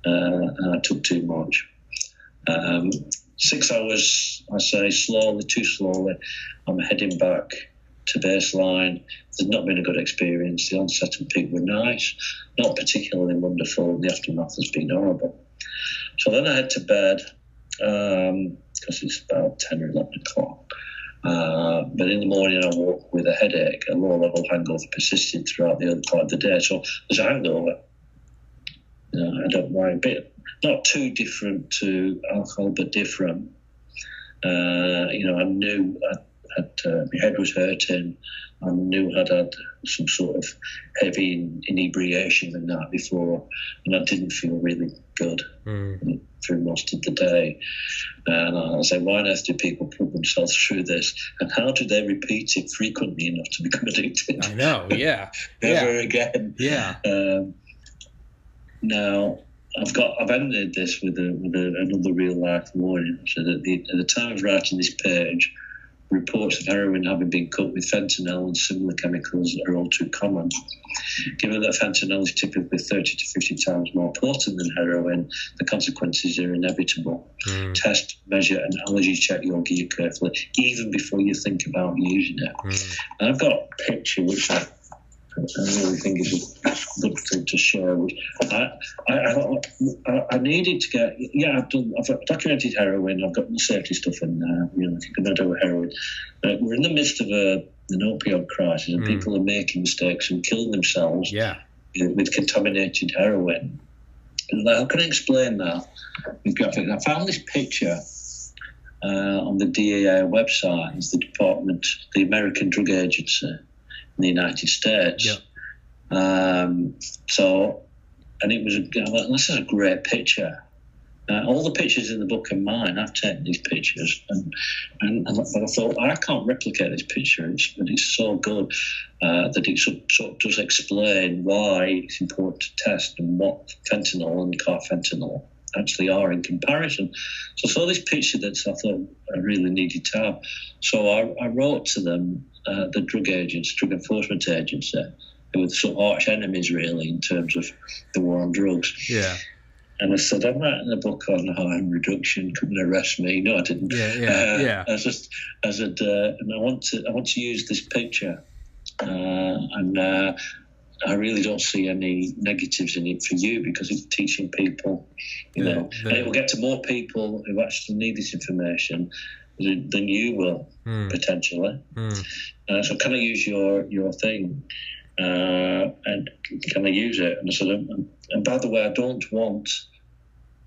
Uh, and I took too much. Um, six hours, I say, slowly, too slowly. I'm heading back to baseline. There's not been a good experience. The onset and peak were nice, not particularly wonderful. The aftermath has been horrible. So then I head to bed because it's about 10 or 11 o'clock. Uh, but in the morning, I woke with a headache. A low level hangover persisted throughout the other part of the day. So there's a hangover. I don't a bit. Not too different to alcohol, but different. Uh, you know, I knew I, had, uh, my head was hurting. I knew I'd had some sort of heavy inebriation the night before, and I didn't feel really good Mm. through most of the day. And I said, why on earth do people put themselves through this? And how do they repeat it frequently enough to become <laughs> addicted? I know. Yeah. <laughs> Never Yeah. again. Yeah. Um, now, I've got I've ended this with a with a, another real life warning. So that the, at the time of writing this page, reports of heroin having been cut with fentanyl and similar chemicals are all too common. Given that fentanyl is typically 30 to 50 times more potent than heroin, the consequences are inevitable. Mm. Test, measure, and allergy check your gear carefully, even before you think about using it. Mm. And I've got a picture which I, I really think is a good thing to share. Which I, I, I, I needed to get. Yeah, I've done. I've documented heroin. I've got the safety stuff in there. You know, if you're going to do heroin, uh, we're in the midst of a, an opioid crisis, and Mm. people are making mistakes and killing themselves Yeah. uh, with contaminated heroin. And How can I explain that? I found this picture uh, on the DEA website. It's the Department, the American Drug Agency in the United States. Yep. Um, so, and it was a, this is a great picture. Uh, all the pictures in the book are mine. I've taken these pictures, and and, and I thought I can't replicate this picture. It's, but it's so good uh, that it sort, sort of does explain why it's important to test and what fentanyl and carfentanil actually are in comparison. So I saw this picture that I thought I really needed to have. So I, I wrote to them, uh, the drug agents, drug enforcement agency, who were sort of arch enemies really in terms of the war on drugs. Yeah. And I said, I'm writing a book on harm reduction. Couldn't arrest me. No, I didn't. Yeah, yeah, Uh, yeah. I just, I said, uh, and I want to, I want to use this picture, uh, and uh, I really don't see any negatives in it for you because it's teaching people, you Yeah, know, and it will get to more people who actually need this information than, you will Mm. potentially. Mm. Uh, so can I use your your thing? Uh, and can I use it? And I said, and, and by the way, I don't want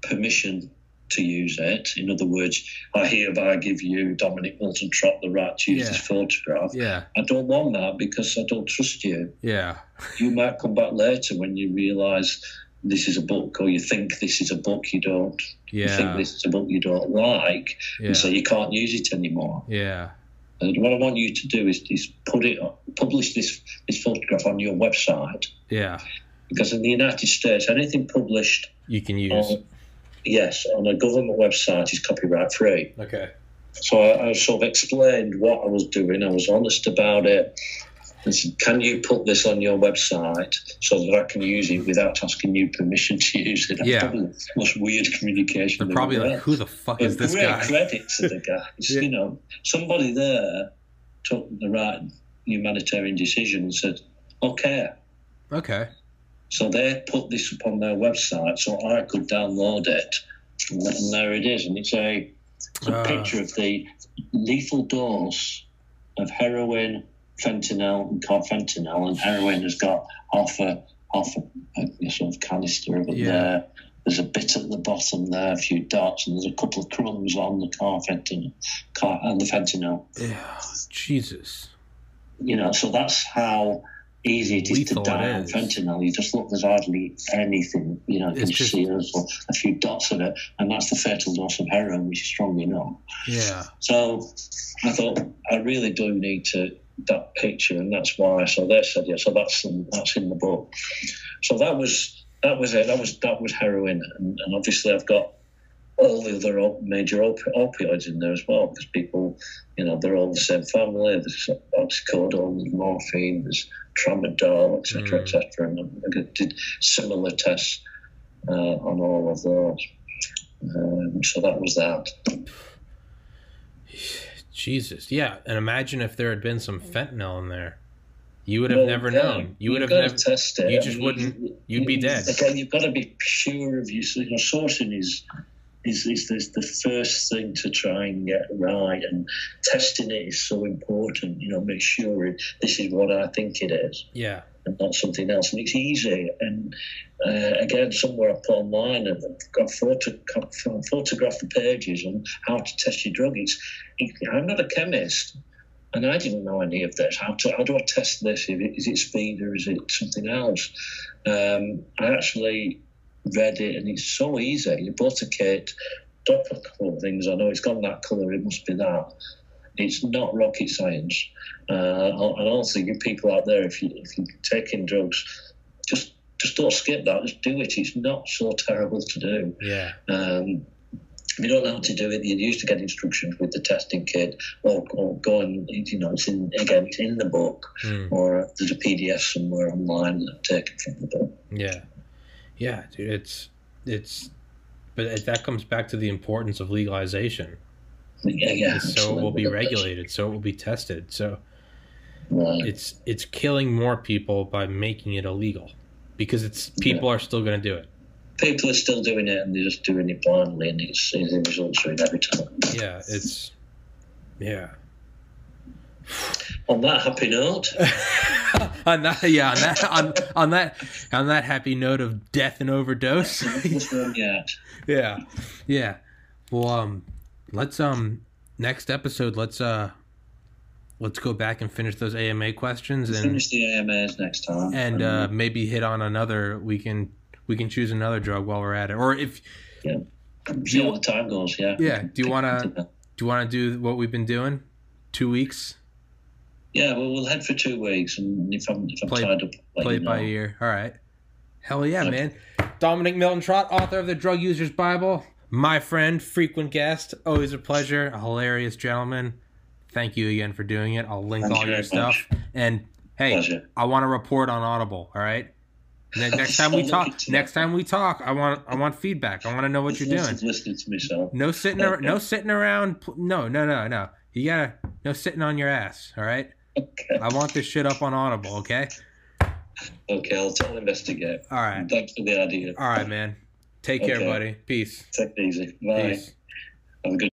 permission to use it. In other words, I hereby give you Dominic Milton Trott the right to use Yeah. this photograph. Yeah. I don't want that because I don't trust you. Yeah. You might come back later when you realise this is a book, or you think this is a book you don't. You think this is a book you don't like, Yeah. and so you can't use it anymore. Yeah. And what I want you to do is, is put it, publish this this photograph on your website Yeah. because in the United States, anything published, You can use. on, yes, on a government website is copyright free. Okay. So I, I sort of explained what I was doing. I was honest about it. I said, "Can you put this on your website so that I can use it without asking you permission to use it?" That's Yeah. probably the most weird communication. They're the probably like, who the fuck is But this great guy? credit to the <laughs> guys. Yeah. You know, somebody there took the right humanitarian decision and said, "Okay." Okay. So they put this up on their website so I could download it, and, and there it is. And it's a, it's a Ah. picture of the lethal dose of heroin, fentanyl, and carfentanil. And heroin has got half a half a, a sort of canister of it Yeah. there. There's a bit at the bottom there, a few dots, and there's a couple of crumbs on the carfentanil, car, and the fentanyl. Yeah. Jesus. You know, so that's how easy it is Lethal to die on fentanyl. You just look, there's hardly anything. You know, you It's can just- see a, a few dots of it, and that's the fatal dose of heroin, which is strong enough. Yeah. So I thought I really do need to that picture, and that's why. So they said, yeah. So that's in, that's in the book. So that was that was it. That was that was heroin, and, and obviously I've got all the other op- major op- opioids in there as well because people, you know, they're all the same family. There's oxycodone, there's morphine, there's tramadol, etc., Mm. etc. And I did similar tests uh, on all of those. Um, so that was that. Jesus. Yeah. And imagine if there had been some fentanyl in there. You would have Well, never yeah, known. You would you've never. to test it. you I just mean, wouldn't- you'd be dead. Again, you've got to be sure of your, your sourcing is is, is is the first thing to try and get right, and testing it is so important. You know, make sure it, this is what I think it is, Yeah. and not something else. And it's easy. And uh, again, somewhere I put online and I've photo, photographed the pages on how to test your drug. It's, it, I'm not a chemist. And I didn't know any of this. How, to, how do I test this? Is it, is it speed or is it something else? Um, I actually read it, and it's so easy. You bought a kit, drop a couple of things. I know it's got that colour. It must be that. It's not rocket science. Uh, I, I don't people out there, if you if you're taking drugs, just just don't skip that. Just do it. It's not so terrible to do. Yeah. Um, if you don't know how to do it, you used to get instructions with the testing kit, or, or go and you know it's in again it's in the book, Hmm. or there's a PDF somewhere online that I've taken from the book. Yeah, yeah, dude. It's it's, but it, that comes back to the importance of legalization. Yeah, yeah. so it will be regulated. So it will be tested. So Right. it's it's killing more people by making it illegal, because it's people are still going to do it. People are still doing it, and they're just doing it blindly, and it's, the results are in every time. Yeah, it's yeah. On that happy note, <laughs> on that, yeah, on that, on, on that, on that happy note of death and overdose. <laughs> yet. yeah, yeah. Well, um, let's um, next episode, let's uh, let's go back and finish those AMA questions and Finish the AMAs next time, and uh, maybe hit on another. We can we can choose another drug while we're at it, or if yeah, see the time goes. Yeah. yeah, do you wanna <laughs> do you wanna do what we've been doing? Two weeks, Yeah, well, we'll head for two weeks, and if I'm if I'm Play- tied up, I'll play you by ear. All right, hell yeah, man. Dominic Milton Trott, author of the Drug User's Bible, my friend, frequent guest, always a pleasure, a hilarious gentleman. Thank you again for doing it. I'll link Thank all you your stuff. And hey, Pleasure. I want to report on Audible. All right. <laughs> Next time we talk, look at you. next time we talk, I want I want feedback. I want to know what you're doing. Listening to myself. No sitting ar- no sitting around. No, no, no, no. You gotta no sitting on your ass. All right. I want this shit up on Audible. Okay. Okay, I'll tell investigate. All right. Thanks for the idea. All right, man. Take care, Okay. buddy. Peace. Take it easy. Bye. Peace. Have a good